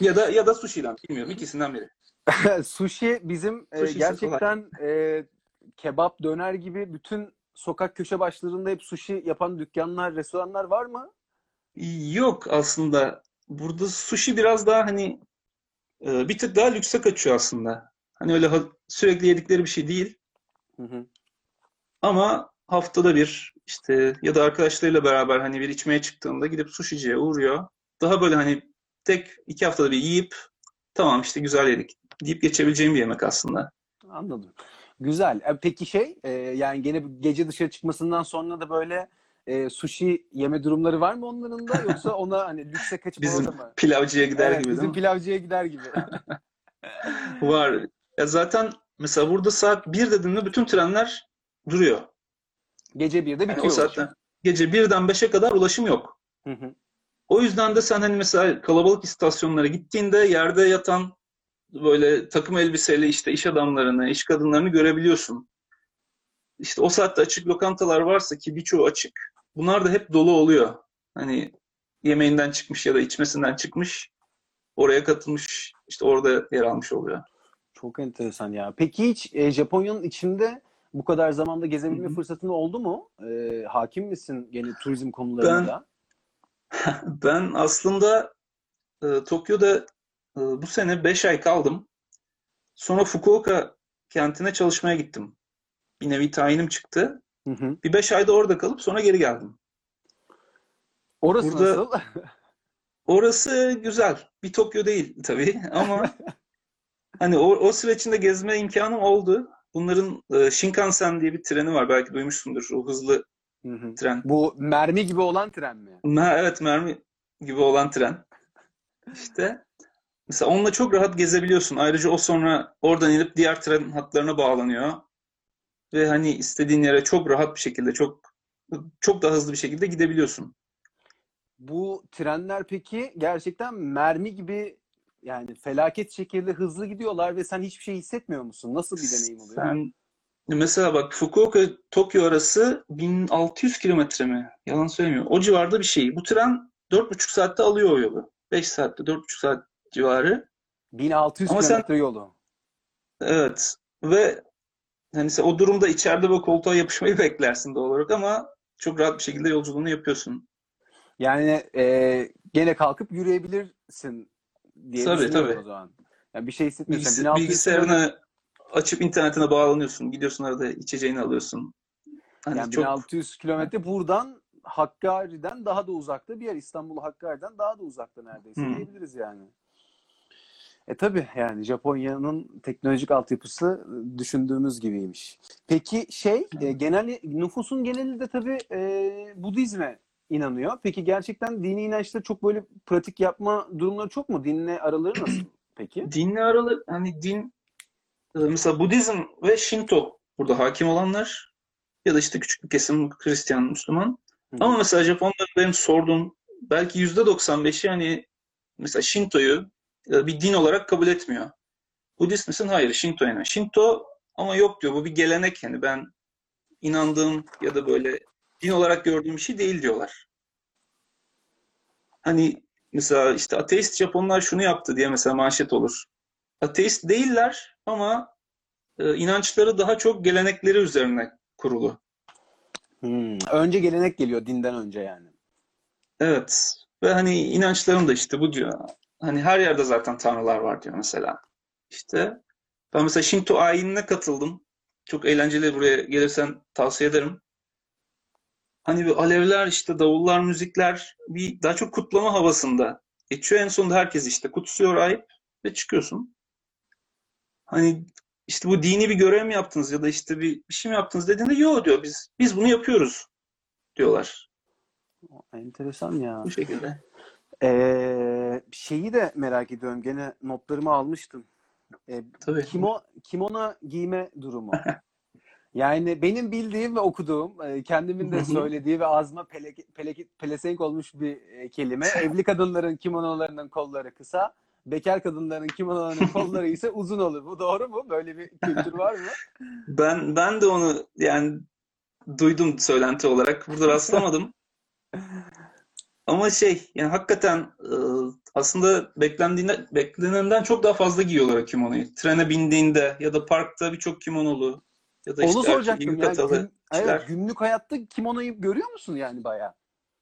Ya da ya da sushi'den bilmiyorum ikisinden biri. Sushi bizim e, Sushi gerçekten e, kebap, döner gibi bütün sokak köşe başlarında hep sushi yapan dükkanlar, restoranlar var mı? Yok aslında. Burada sushi biraz daha hani e, bir tık daha lükse kaçıyor aslında. Hani öyle ha- sürekli yedikleri bir şey değil. Hı hı. Ama haftada bir işte ya da arkadaşlarıyla beraber hani bir içmeye çıktığında gidip sushiciye uğruyor. Daha böyle hani tek iki haftada bir yiyip tamam işte güzel yedik deyip geçebileceğim bir yemek aslında. Anladım. Güzel. E, Peki şey, e, yani gene gece dışarı çıkmasından sonra da böyle e, sushi yeme durumları var mı onların da? Yoksa ona hani lükse kaçıp Bizim mı? pilavcıya gider Evet, gibi bizim pilavcıya gider gibi. Var. Ya zaten mesela burada saat 1 dediğinde bütün trenler duruyor. Gece birde Yani o bitiyor ulaşım. saatten gece 1'den 5'e kadar ulaşım yok. Hı hı. O yüzden de sen hani mesela kalabalık istasyonlara gittiğinde yerde yatan böyle takım elbiseyle işte iş adamlarını, iş kadınlarını görebiliyorsun. İşte o saatte açık lokantalar varsa ki birçoğu açık. Bunlar da hep dolu oluyor. Hani yemeğinden çıkmış ya da içmesinden çıkmış, oraya katılmış, işte orada yer almış oluyor. Çok enteresan ya. Peki hiç e, Japonya'nın içinde bu kadar zamanda gezebilme Hı hı. fırsatın oldu mu? E, hakim misin gene turizm konularına Ben-? Ben aslında e, Tokyo'da e, bu sene 5 ay kaldım. Sonra Fukuoka kentine çalışmaya gittim. Bir nevi tayinim çıktı. Hı hı. Bir 5 ayda orada kalıp sonra geri geldim. Orası Burada- nasıl? Orası güzel. Bir Tokyo değil tabii ama hani o, o süreçinde gezme imkanım oldu. Bunların e, Shinkansen diye bir treni var. Belki duymuşsundur. O hızlı Hı hı. tren. Bu mermi gibi olan tren mi? Ha, evet mermi gibi olan tren. İşte mesela onunla çok rahat gezebiliyorsun. Ayrıca o sonra oradan inip diğer tren hatlarına bağlanıyor. Ve hani istediğin yere çok rahat bir şekilde, çok çok daha hızlı bir şekilde gidebiliyorsun. Bu trenler peki gerçekten mermi gibi yani felaket şekilde hızlı gidiyorlar ve sen hiçbir şey hissetmiyor musun? Nasıl bir deneyim oluyor? Sen mesela bak Fukuoka Tokyo arası 1600 kilometre mi? Yalan söylemiyorum. O civarda bir şey. Bu tren 4,5 saatte alıyor o yolu. 5 saatte 4,5 saat civarı. 1600 Ama sen- kilometre yolu. Evet. Ve hani sen o durumda içeride böyle koltuğa yapışmayı beklersin doğal olarak ama çok rahat bir şekilde yolculuğunu yapıyorsun. Yani e, gene kalkıp yürüyebilirsin diye Tabii, tabii. o zaman. Yani bir şey hissetmiyorsun. Bilgis 1600 kilometre- bilgisayarını açıp internetine bağlanıyorsun. Gidiyorsun arada içeceğini alıyorsun. Hani Yani çok 1600 kilometre buradan Hakkari'den daha da uzakta bir yer. İstanbul Hakkari'den daha da uzakta neredeyse Hı. diyebiliriz yani. E tabii yani Japonya'nın teknolojik altyapısı düşündüğümüz gibiymiş. Peki şey e, genel nüfusun geneli de tabii e, Budizme inanıyor. Peki gerçekten dini inançta çok böyle pratik yapma durumları çok mu? Dinle araları nasıl peki? dinle aralı hani din mesela Budizm ve Shinto burada hakim olanlar ya da işte küçük bir kesim Hristiyan, Müslüman. Hı. Ama mesela Japonlar benim sorduğum belki yüzde 95'i hani mesela Shinto'yu bir din olarak kabul etmiyor. Budist misin? Hayır, Shinto yani. Shinto ama yok diyor. Bu bir gelenek yani ben inandığım ya da böyle din olarak gördüğüm bir şey değil diyorlar. Hani mesela işte ateist Japonlar şunu yaptı diye mesela manşet olur. Ateist değiller ama e, inançları daha çok gelenekleri üzerine kurulu. Hmm, Önce gelenek geliyor dinden önce yani. Evet. Ve hani inançlarım da işte bu diyor. Hani her yerde zaten tanrılar var diyor mesela. İşte ben mesela Shinto ayinine katıldım. Çok eğlenceli buraya gelirsen tavsiye ederim. Hani bir alevler işte davullar, müzikler bir daha çok kutlama havasında geçiyor. En sonunda herkes işte kutsuyor ayıp ve çıkıyorsun. Hani işte bu dini bir görev mi yaptınız ya da işte bir, bir şey mi yaptınız dediğinde yok diyor biz biz bunu yapıyoruz diyorlar. Enteresan ya. Bu şekilde. Ee, şeyi de merak ediyorum. Gene notlarımı almıştım. Ee, Tabii. kimo, kimono giyme durumu. Yani benim bildiğim ve okuduğum, e, kendimin de söylediği ve ağzıma pele, pele, pelesenk olmuş bir e, kelime. Evli kadınların kimonolarının kolları kısa, bekar kadınların kimonolarının kolları ise uzun olur. Bu doğru mu? Böyle bir kültür var mı? Ben ben de onu yani duydum söylenti olarak. Burada rastlamadım. Ama şey yani hakikaten e, aslında beklendiğinde beklenenden çok daha fazla giyiyorlar kimonoyu. Trene bindiğinde ya da parkta birçok kimonolu ya da Onu işte soracaktım ya. yukatalı Gün- evet, günlük hayatta kimonoyu görüyor musun yani bayağı?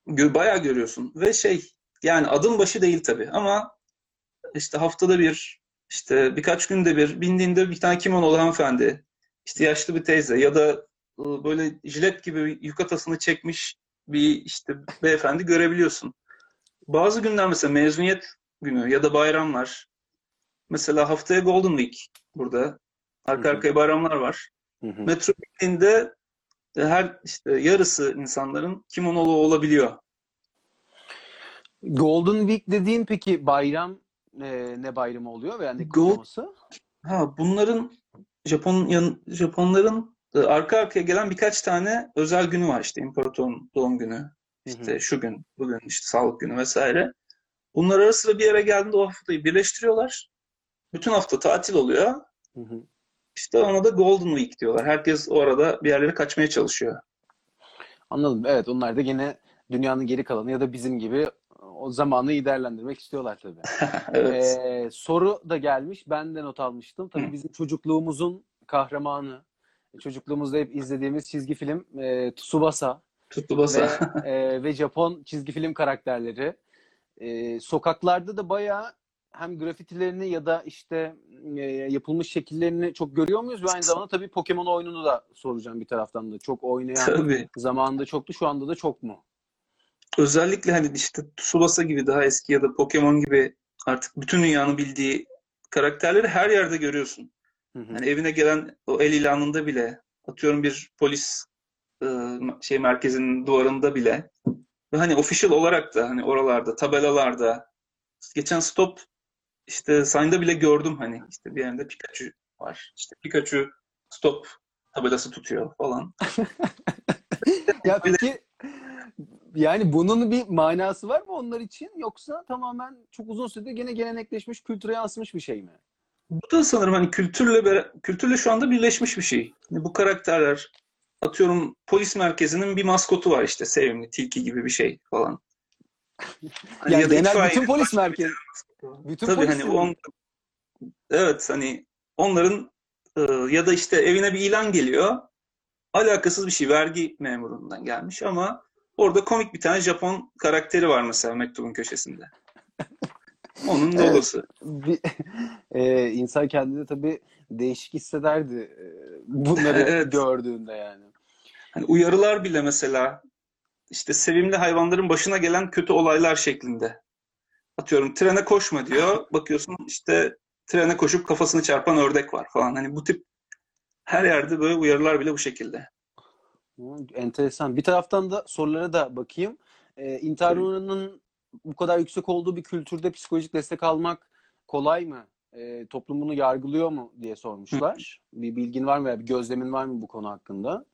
Bayağı görüyorsun ve şey yani adım başı değil tabii ama işte haftada bir işte birkaç günde bir bindiğinde bir tane kimonolu hanımefendi işte yaşlı bir teyze ya da e, böyle jilet gibi yukatasını çekmiş bir işte beyefendi görebiliyorsun. Bazı günler mesela mezuniyet günü ya da bayramlar mesela haftaya Golden Week burada arka arkaya bayramlar var. Metro e, her işte yarısı insanların kimonolu olabiliyor. Golden Week dediğin peki bayram e, ne bayramı oluyor veya ne kutlaması? Ha bunların Japon yan, Japonların arka arkaya gelen birkaç tane özel günü var işte imparatorun doğum günü, işte şu gün, bugün işte sağlık günü vesaire. Bunlar ara sıra bir yere geldiğinde o haftayı birleştiriyorlar. Bütün hafta tatil oluyor. Hı hı. İşte ona da Golden Week diyorlar. Herkes o arada bir yerlere kaçmaya çalışıyor. Anladım. Evet onlar da gene dünyanın geri kalanı ya da bizim gibi o zamanı iyi değerlendirmek istiyorlar tabii. Evet. Ee, soru da gelmiş. Ben de not almıştım. Tabii Hı. bizim çocukluğumuzun kahramanı. Çocukluğumuzda hep izlediğimiz çizgi film e, Tsubasa Tuttu ve, e, ve Japon çizgi film karakterleri. E, sokaklarda da bayağı hem grafitilerini ya da işte e, yapılmış şekillerini çok görüyor muyuz? Ve aynı zamanda tabii Pokemon oyununu da soracağım bir taraftan da. Çok oynayan Tabii. zamanında çoktu. Şu anda da çok mu? Özellikle hani işte Tsubasa gibi daha eski ya da Pokemon gibi artık bütün dünyanın bildiği karakterleri her yerde görüyorsun. Hı hı. Yani evine gelen o el ilanında bile atıyorum bir polis e, şey merkezinin duvarında bile ve hani official olarak da hani oralarda tabelalarda geçen stop işte sign'da bile gördüm hani işte bir yerinde Pikachu var. İşte Pikachu stop tabelası tutuyor falan. Ya peki yani bunun bir manası var mı onlar için yoksa tamamen çok uzun süredir gene gelenekleşmiş kültüre yansımış bir şey mi? Bu da sanırım hani kültürle kültürle şu anda birleşmiş bir şey. Hani bu karakterler atıyorum polis merkezinin bir maskotu var işte sevimli tilki gibi bir şey falan. Hani Yani ya genel bütün polis merkezi, bütün Tabii polis hani on, evet hani onların e, ya da işte evine bir ilan geliyor. Alakasız bir şey vergi memurundan gelmiş ama orada komik bir tane Japon karakteri var mesela mektubun köşesinde. Onun Evet. logosu. bir, e, insan kendini tabii değişik hissederdi e, bunları Evet. gördüğünde yani. Hani uyarılar bile mesela işte sevimli hayvanların başına gelen kötü olaylar şeklinde. Atıyorum trene koşma diyor. Bakıyorsun işte trene koşup kafasını çarpan ördek var falan. Hani bu tip her yerde böyle uyarılar bile bu şekilde. Enteresan. Bir taraftan da sorulara da bakayım. E, intihar oranının bu kadar yüksek olduğu bir kültürde psikolojik destek almak kolay mı? E, toplum bunu yargılıyor mu diye sormuşlar. Bir bilgin var mı veya bir gözlemin var mı bu konu hakkında?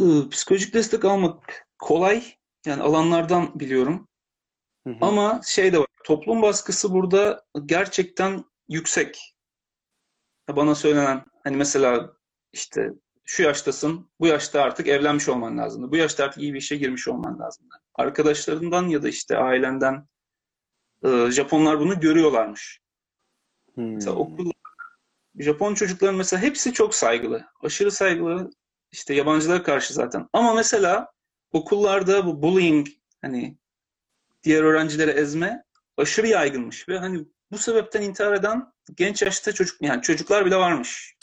Ee, psikolojik destek almak kolay. Yani alanlardan biliyorum. Hı hı. Ama şey de var. Toplum baskısı burada gerçekten yüksek. Bana söylenen hani mesela işte şu yaştasın, bu yaşta artık evlenmiş olman lazım. Bu yaşta artık iyi bir işe girmiş olman lazım. Arkadaşlarından ya da işte ailenden e, Japonlar bunu görüyorlarmış. Hmm. Mesela okul Japon çocukların mesela hepsi çok saygılı. Aşırı saygılı işte yabancılara karşı zaten. Ama mesela okullarda bu bullying hani diğer öğrencileri ezme aşırı yaygınmış ve hani bu sebepten intihar eden genç yaşta çocuk yani çocuklar bile varmış.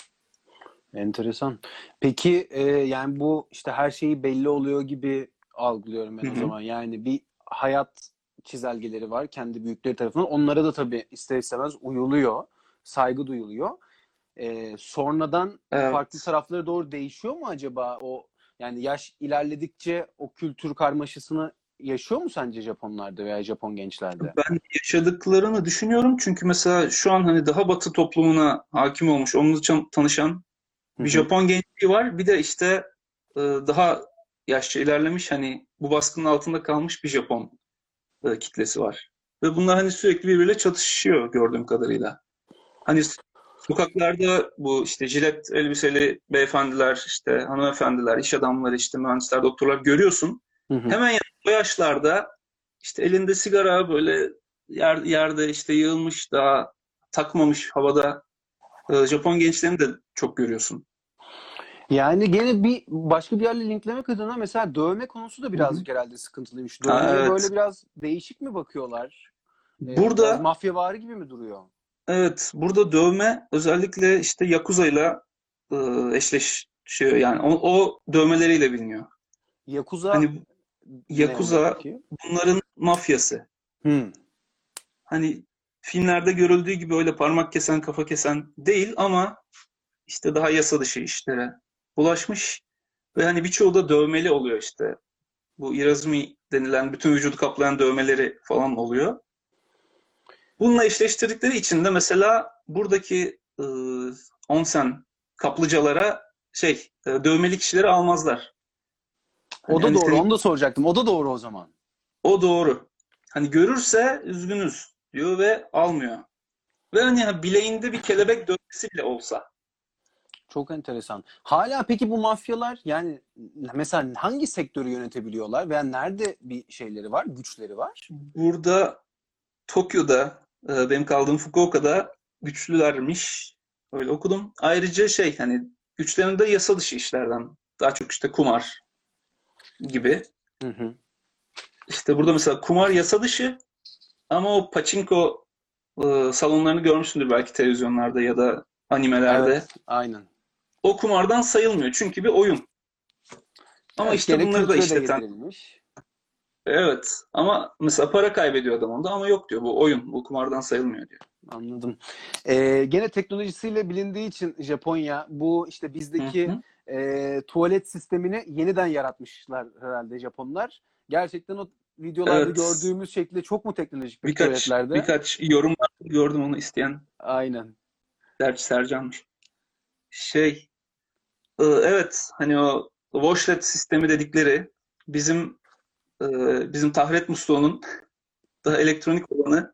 Enteresan. Peki e, yani bu işte her şeyi belli oluyor gibi algılıyorum ben Hı o zaman. Yani bir hayat çizelgeleri var kendi büyükleri tarafından. Onlara da tabii ister istemez uyuluyor, saygı duyuluyor. E, sonradan Evet. farklı taraflara doğru değişiyor mu acaba o yani yaş ilerledikçe o kültür karmaşasını yaşıyor mu sence Japonlarda veya Japon gençlerde? Ben yaşadıklarını düşünüyorum çünkü mesela şu an hani daha batı toplumuna hakim olmuş, onunla tanışan bir hı. Japon gençliği var. Bir de işte e, daha yaşça ilerlemiş hani bu baskının altında kalmış bir Japon e, kitlesi var. Ve bunlar hani sürekli birbiriyle çatışıyor gördüğüm kadarıyla. Hani Sokaklarda bu işte jilet elbiseli beyefendiler, işte hanımefendiler, iş adamları, işte mühendisler, doktorlar görüyorsun. Hı hı. Hemen o yaşlarda işte elinde sigara böyle yer, yerde işte yığılmış daha takmamış havada e, Japon gençlerini de çok görüyorsun. Yani gene bir başka bir yerle linklemek adına mesela dövme konusu da birazcık herhalde sıkıntılıymış. Dövmeye evet. böyle biraz değişik mi bakıyorlar? Ee, Burada biraz mafyavari gibi mi duruyor? evet burada dövme özellikle işte Yakuza ile e, eşleşiyor yani o, o dövmeleriyle biliniyor. Yakuza Hani Yakuza bunların mafyası. Hı. Hani filmlerde görüldüğü gibi öyle parmak kesen, kafa kesen değil ama işte daha yasa dışı işlere bulaşmış ve hani birçoğu da dövmeli oluyor işte. Bu irazumi denilen bütün vücudu kaplayan dövmeleri falan oluyor. Bununla eşleştirdikleri için de mesela buradaki e, onsen kaplıcalara şey e, dövmeli kişileri almazlar. O da Hani doğru. senin- Onu da soracaktım. O da doğru o zaman. O doğru. Hani görürse üzgünüz diyor ve almıyor. Ve hani bileğinde bir kelebek dövmesi bile olsa. Çok enteresan. Hala peki bu mafyalar yani mesela hangi sektörü yönetebiliyorlar veya nerede bir şeyleri var, güçleri var? Burada Tokyo'da e, benim kaldığım Fukuoka'da güçlülermiş. Öyle okudum. Ayrıca şey hani güçlerinde yasa dışı işlerden. Daha çok işte kumar gibi. Hı hı. İşte burada mesela kumar yasa dışı ama o pachinko e, salonlarını görmüşsündür belki televizyonlarda ya da animelerde. Evet, aynen. O kumardan sayılmıyor çünkü bir oyun. Ama Evet, işte bunları da işleten evet ama mesela para kaybediyor adam onda ama yok diyor bu oyun bu kumardan sayılmıyor diyor. Anladım. Ee, gene teknolojisiyle bilindiği için Japonya bu işte bizdeki Hı hı. e, tuvalet sistemini yeniden yaratmışlar herhalde Japonlar. Gerçekten o videolarda Evet. gördüğümüz şekilde çok mu teknolojik bir Birkaç tuvaletlerde? birkaç yorumlar gördüm onu isteyen Aynen. Gerçi Sercan'mış. Şey evet hani o washlet sistemi dedikleri bizim e, bizim tahret musluğunun daha elektronik olanı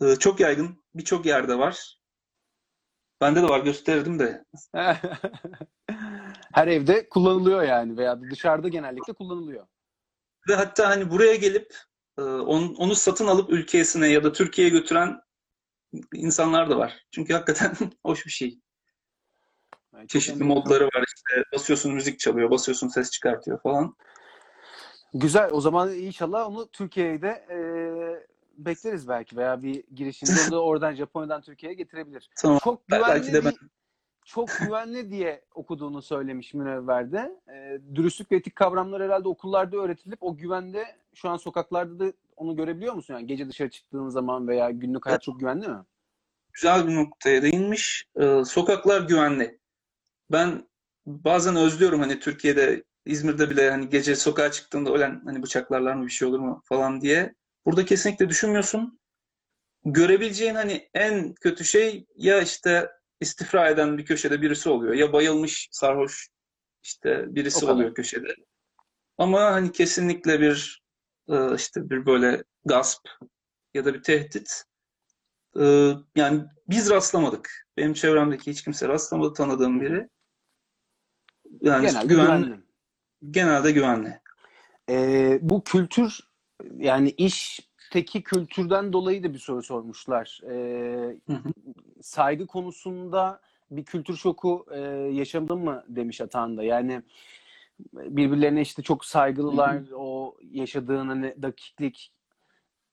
e, çok yaygın birçok yerde var. Bende de var gösterirdim de Her evde kullanılıyor yani veya da dışarıda genellikle kullanılıyor. Ve hatta hani buraya gelip e, onu satın alıp ülkesine ya da Türkiye'ye götüren insanlar da var. Çünkü hakikaten hoş bir şey. Yani Çeşitli modları var işte. Basıyorsun müzik çalıyor, basıyorsun ses çıkartıyor falan. Güzel. O zaman inşallah onu Türkiye'de e, bekleriz belki veya bir girişimde onu da oradan Japonya'dan Türkiye'ye getirebilir. Tamam. Çok Belki güvenli de ben- çok güvenli diye okuduğunu söylemiş Münevver'de. E, dürüstlük ve etik kavramlar herhalde okullarda öğretilip o güvende şu an sokaklarda da onu görebiliyor musun? Yani gece dışarı çıktığın zaman veya günlük hayat çok güvenli mi? Güzel bir noktaya değinmiş. Ee, sokaklar güvenli. Ben bazen özlüyorum hani Türkiye'de, İzmir'de bile hani gece sokağa çıktığında ölen hani bıçaklarlar mı bir şey olur mu falan diye. Burada kesinlikle düşünmüyorsun. Görebileceğin hani en kötü şey ya işte istifra eden bir köşede birisi oluyor ya bayılmış sarhoş işte birisi oluyor köşede. Ama hani kesinlikle bir e, işte bir böyle gasp ya da bir tehdit e, yani biz rastlamadık. Benim çevremdeki hiç kimse rastlamadı tanıdığım biri. Yani Genelde güven, güvenli. genelde güvenli. Ee, bu kültür yani işteki kültürden dolayı da bir soru sormuşlar. Ee, Hı hı. saygı konusunda bir kültür şoku e, yaşadın mı demiş Atan da. Yani birbirlerine işte çok saygılılar. O yaşadığın hani dakiklik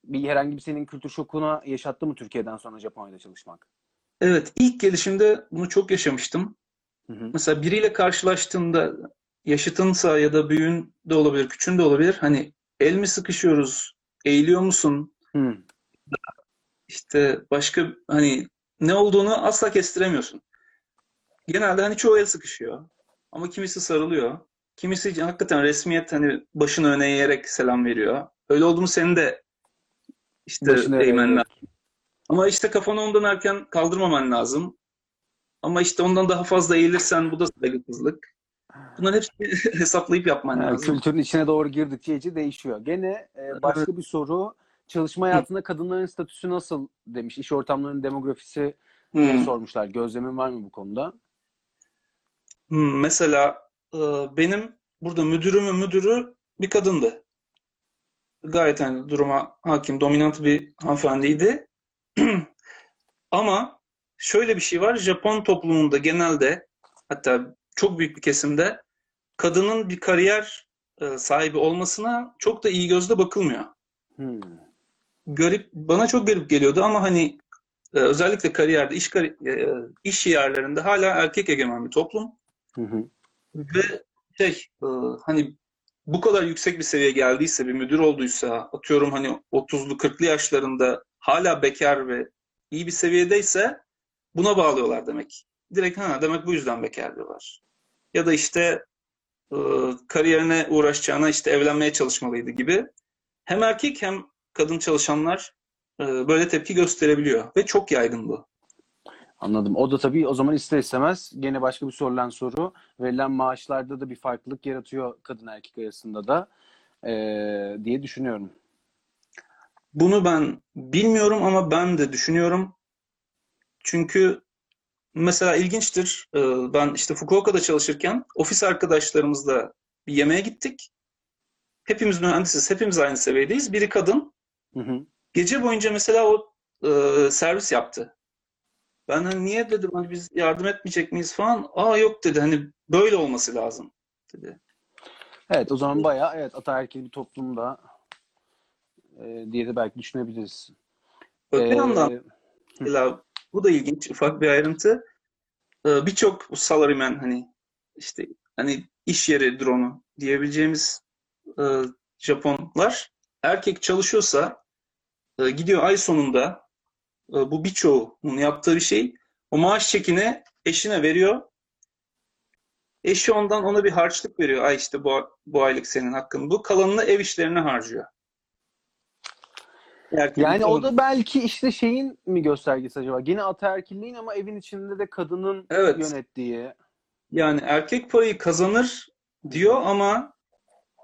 bir herhangi bir senin kültür şokuna yaşattı mı Türkiye'den sonra Japonya'da çalışmak? Evet, ilk gelişimde bunu çok yaşamıştım. Hı hı. Mesela biriyle karşılaştığında yaşıtınsa ya da büyüğün de olabilir, küçüğün de olabilir. Hani el mi sıkışıyoruz, eğiliyor musun? Hı. İşte başka hani ne olduğunu asla kestiremiyorsun. Genelde hani çoğu el sıkışıyor. Ama kimisi sarılıyor. Kimisi hakikaten resmiyet hani başını öne eğerek selam veriyor. Öyle oldu mu senin de işte Başını eğmen lazım. Ama işte kafanı ondan erken kaldırmaman lazım. Ama işte ondan daha fazla eğilirsen bu da saygısızlık. Bunların hepsini hesaplayıp yapman Yani lazım. kültürün içine doğru girdikçe iyice değişiyor. Gene e, başka bir soru. Çalışma hayatında kadınların statüsü nasıl demiş. İş ortamlarının demografisi Hmm. sormuşlar. Gözlemin var mı bu konuda? Hmm, Mesela e, benim burada müdürümün müdürü bir kadındı. Gayet hani duruma hakim, dominant bir hanımefendiydi. Ama şöyle bir şey var. Japon toplumunda genelde hatta çok büyük bir kesimde kadının bir kariyer e, sahibi olmasına çok da iyi gözle bakılmıyor. Hmm. Garip, bana çok garip geliyordu ama hani e, özellikle kariyerde, iş kari- e, iş yerlerinde hala erkek egemen bir toplum. Hı hı. Ve şey hani bu kadar yüksek bir seviyeye geldiyse bir müdür olduysa atıyorum hani 30'lu 40'lı yaşlarında hala bekar ve iyi bir seviyedeyse buna bağlıyorlar demek. Direkt ha demek bu yüzden bekar diyorlar. Ya da işte e, kariyerine uğraşacağına işte evlenmeye çalışmalıydı gibi. Hem erkek hem kadın çalışanlar e, böyle tepki gösterebiliyor ve çok yaygın bu. Anladım. O da tabii o zaman ister istemez gene başka bir sorulan soru. Verilen maaşlarda da bir farklılık yaratıyor kadın erkek arasında da eee, diye düşünüyorum. Bunu ben bilmiyorum ama ben de düşünüyorum. Çünkü mesela ilginçtir. Ee, Ben işte Fukuoka'da çalışırken ofis arkadaşlarımızla bir yemeğe gittik. Hepimiz mühendisiz, hepimiz aynı seviyedeyiz. Biri kadın. Hı hı. Gece boyunca mesela o e, servis yaptı. Ben hani niye dedim hani biz yardım etmeyecek miyiz falan. Aa yok dedi hani böyle olması lazım dedi. Evet o zaman bayağı evet ataerkil bir toplumda eee, diye de belki düşünebiliriz. Öte Eee, yandan Mesela bu da ilginç ufak bir ayrıntı. Ee, Birçok salaryman hani işte hani iş yeri drone'u diyebileceğimiz e, Japonlar erkek çalışıyorsa e, gidiyor ay sonunda e, bu birçoğunun yaptığı bir şey o maaş çekini eşine veriyor. Eşi ondan ona bir harçlık veriyor. Ay işte bu, bu aylık senin hakkın. Bu kalanını ev işlerine harcıyor. Erkeğin Yani o da belki işte şeyin mi göstergesi acaba? Yine ataerkilliğin ama evin içinde de kadının Evet. yönettiği. Yani erkek parayı kazanır diyor ama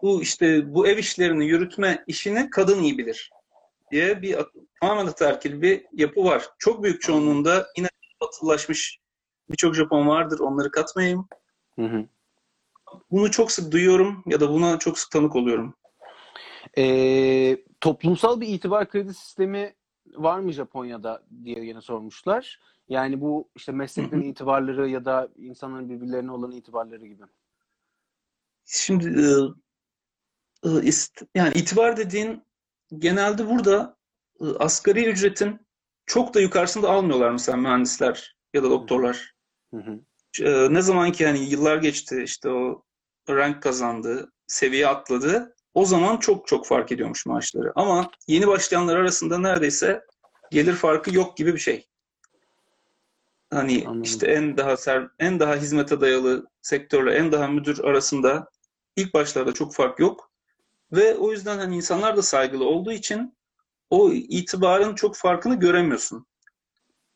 bu işte bu ev işlerini yürütme işini kadın iyi bilir diye bir tamamen ataerkil bir yapı var. Çok büyük çoğunluğunda yine batılılaşmış birçok Japon vardır. Onları katmayayım. Hı hı. Bunu çok sık duyuyorum ya da buna çok sık tanık oluyorum. Ee, toplumsal bir itibar kredi sistemi var mı Japonya'da diye yine sormuşlar. Yani bu işte mesleklerin itibarları ya da insanların birbirlerine olan itibarları gibi. Şimdi e, e, yani itibar dediğin genelde burada e, asgari ücretin çok da yukarısında almıyorlar mesela mühendisler ya da doktorlar. Hı hı. e, ne zaman ki hani yıllar geçti işte o rank kazandı, seviye atladı. O zaman çok çok fark ediyormuş maaşları. Ama yeni başlayanlar arasında neredeyse gelir farkı yok gibi bir şey. Hani Anladım. işte en daha ser, en daha hizmete dayalı sektörle en daha müdür arasında ilk başlarda çok fark yok. Ve o yüzden hani insanlar da saygılı olduğu için o itibarın çok farkını göremiyorsun.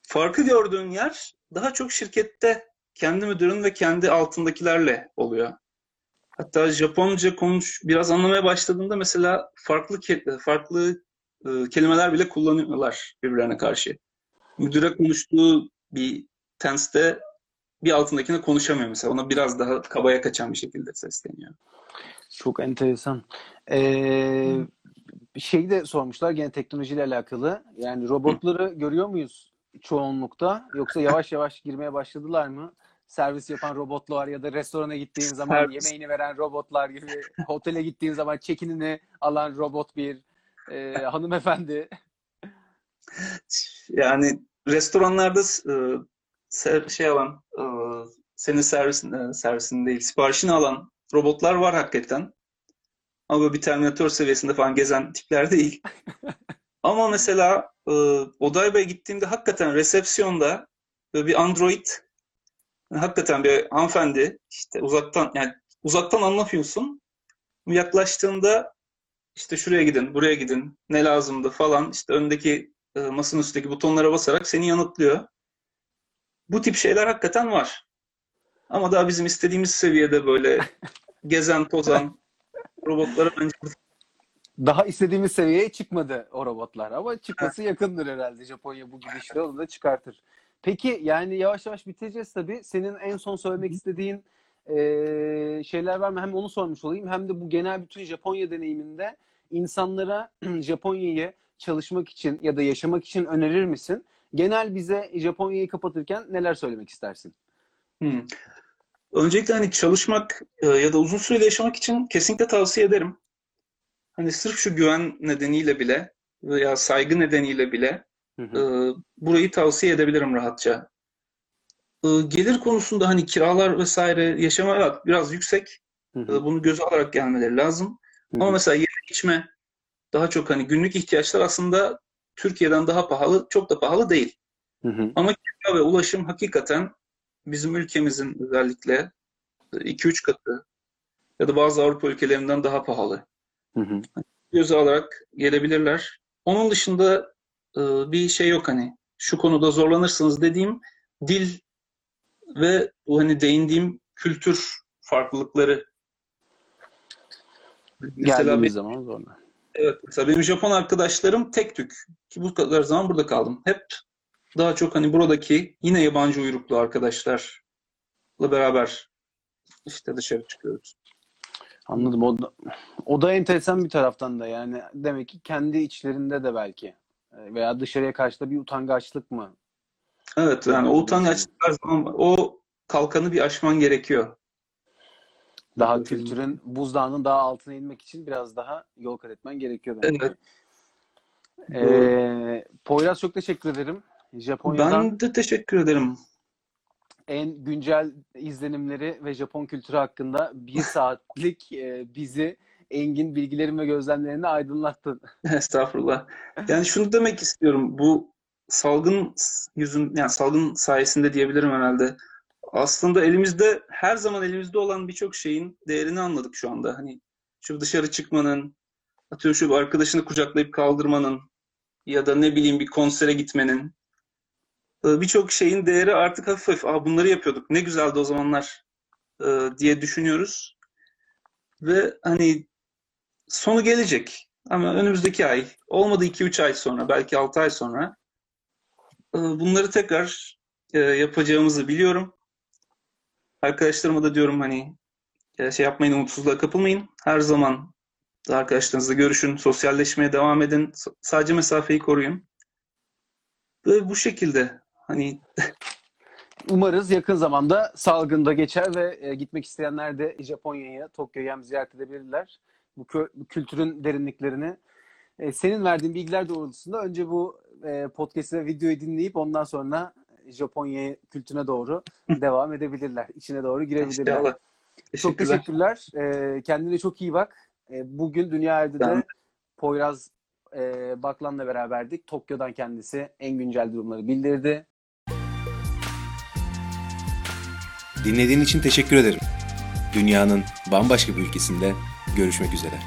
Farkı gördüğün yer daha çok şirkette kendi müdürün ve kendi altındakilerle oluyor. Hatta Japonca konuş biraz anlamaya başladığında mesela farklı ke- farklı e, kelimeler bile kullanıyorlar birbirlerine karşı. Müdüre konuştuğu bir tenste bir altındakine konuşamıyor mesela. Ona biraz daha kabaya kaçan bir şekilde sesleniyor. Çok enteresan. Ee, bir şey de sormuşlar gene teknolojiyle alakalı. Yani robotları görüyor muyuz çoğunlukta? Yoksa yavaş yavaş girmeye başladılar mı? Servis yapan robotlar ya da restorana gittiğin zaman Servis. yemeğini veren robotlar gibi, otele gittiğin zaman check-in'ini alan robot bir e, hanımefendi. Yani restoranlarda e, ser- şey alan e, senin servisin e, servisini değil siparişini alan robotlar var hakikaten. Ama bir Terminator seviyesinde falan gezen tipler değil. Ama mesela e, Odaiba'ya gittiğimde hakikaten resepsiyonda böyle bir android hakikaten bir hanımefendi işte uzaktan yani uzaktan anlatıyorsun. Yaklaştığında işte şuraya gidin, buraya gidin, ne lazımdı falan işte öndeki e, masanın üstteki butonlara basarak seni yanıtlıyor. Bu tip şeyler hakikaten var. Ama daha bizim istediğimiz seviyede böyle gezen, tozan robotlara bence Daha istediğimiz seviyeye çıkmadı o robotlar ama çıkması yakındır herhalde Japonya bu gidişle onu da çıkartır. Peki yani yavaş yavaş bitireceğiz tabii. Senin en son söylemek istediğin e, şeyler var mı? Hem onu sormuş olayım hem de bu genel bütün Japonya deneyiminde insanlara Japonya'yı çalışmak için ya da yaşamak için önerir misin? Genel bize Japonya'yı kapatırken neler söylemek istersin? Hmm. Öncelikle hani çalışmak e, ya da uzun süreli yaşamak için kesinlikle tavsiye ederim. Hani sırf şu güven nedeniyle bile veya saygı nedeniyle bile Hı e, hı. burayı tavsiye edebilirim rahatça. E, gelir konusunda hani kiralar vesaire yaşama evet, biraz yüksek. Hı hı. bunu göze alarak gelmeleri lazım. Hı Ama hı. mesela yeme içme daha çok hani günlük ihtiyaçlar aslında Türkiye'den daha pahalı, çok da pahalı değil. Hı hı. Ama kira ve ulaşım hakikaten bizim ülkemizin özellikle 2-3 katı ya da bazı Avrupa ülkelerinden daha pahalı. Hı hı. Göze alarak gelebilirler. Onun dışında bir şey yok hani şu konuda zorlanırsınız dediğim dil ve bu hani değindiğim kültür farklılıkları. Mesela Geldiğimiz bir, zaman zorla. evet, mesela benim Japon arkadaşlarım tek tük ki bu kadar zaman burada kaldım. Hep daha çok hani buradaki yine yabancı uyruklu arkadaşlarla beraber işte dışarı çıkıyoruz. Anladım. O da, o da enteresan bir taraftan da yani demek ki kendi içlerinde de belki e, veya dışarıya karşı da bir utangaçlık mı? Evet yani o utangaçlık her zaman o kalkanı bir aşman gerekiyor. Daha kültürün buzdağının daha altına inmek için biraz daha yol kat etmen gerekiyor demek Evet. Ee, Poyraz çok teşekkür ederim. Japonya'dan Ben de teşekkür ederim. en güncel izlenimleri ve Japon kültürü hakkında bir saatlik e, bizi engin bilgilerin ve gözlemlerini aydınlattın. Estağfurullah. Yani şunu demek istiyorum. Bu salgın yüzün yani salgın sayesinde diyebilirim herhalde. Aslında elimizde her zaman elimizde olan birçok şeyin değerini anladık şu anda. Hani şu dışarı çıkmanın, atıyorum şu arkadaşını kucaklayıp kaldırmanın ya da ne bileyim bir konsere gitmenin e, birçok şeyin değeri artık hafif hafif Aa, bunları yapıyorduk. Ne güzeldi o zamanlar e, diye düşünüyoruz. Ve hani sonu gelecek. Ama önümüzdeki ay, olmadı 2-3 ay sonra, belki 6 ay sonra e, bunları tekrar e, yapacağımızı biliyorum. Arkadaşlarıma da diyorum hani e, şey yapmayın, umutsuzluğa kapılmayın. Her zaman arkadaşlarınızla görüşün, sosyalleşmeye devam edin. Sadece mesafeyi koruyun. Ve bu şekilde hani Umarız yakın zamanda salgında geçer ve gitmek isteyenler de Japonya'ya, Tokyo'ya hem ziyaret edebilirler. Bu, kö- bu kültürün derinliklerini. E, senin verdiğin bilgiler doğrultusunda önce bu e, podcast'ı ve videoyu dinleyip ondan sonra Japonya kültürüne doğru devam edebilirler. İçine doğru girebilirler. inşallah. Çok Teşekkürler. teşekkürler. E, kendine çok iyi bak. E, bugün Dünya Ev'de de Poyraz e, Baklan'la beraberdik. Tokyo'dan kendisi en güncel durumları bildirdi. Dinlediğin için teşekkür ederim. Dünyanın bambaşka bir ülkesinde görüşmek üzere.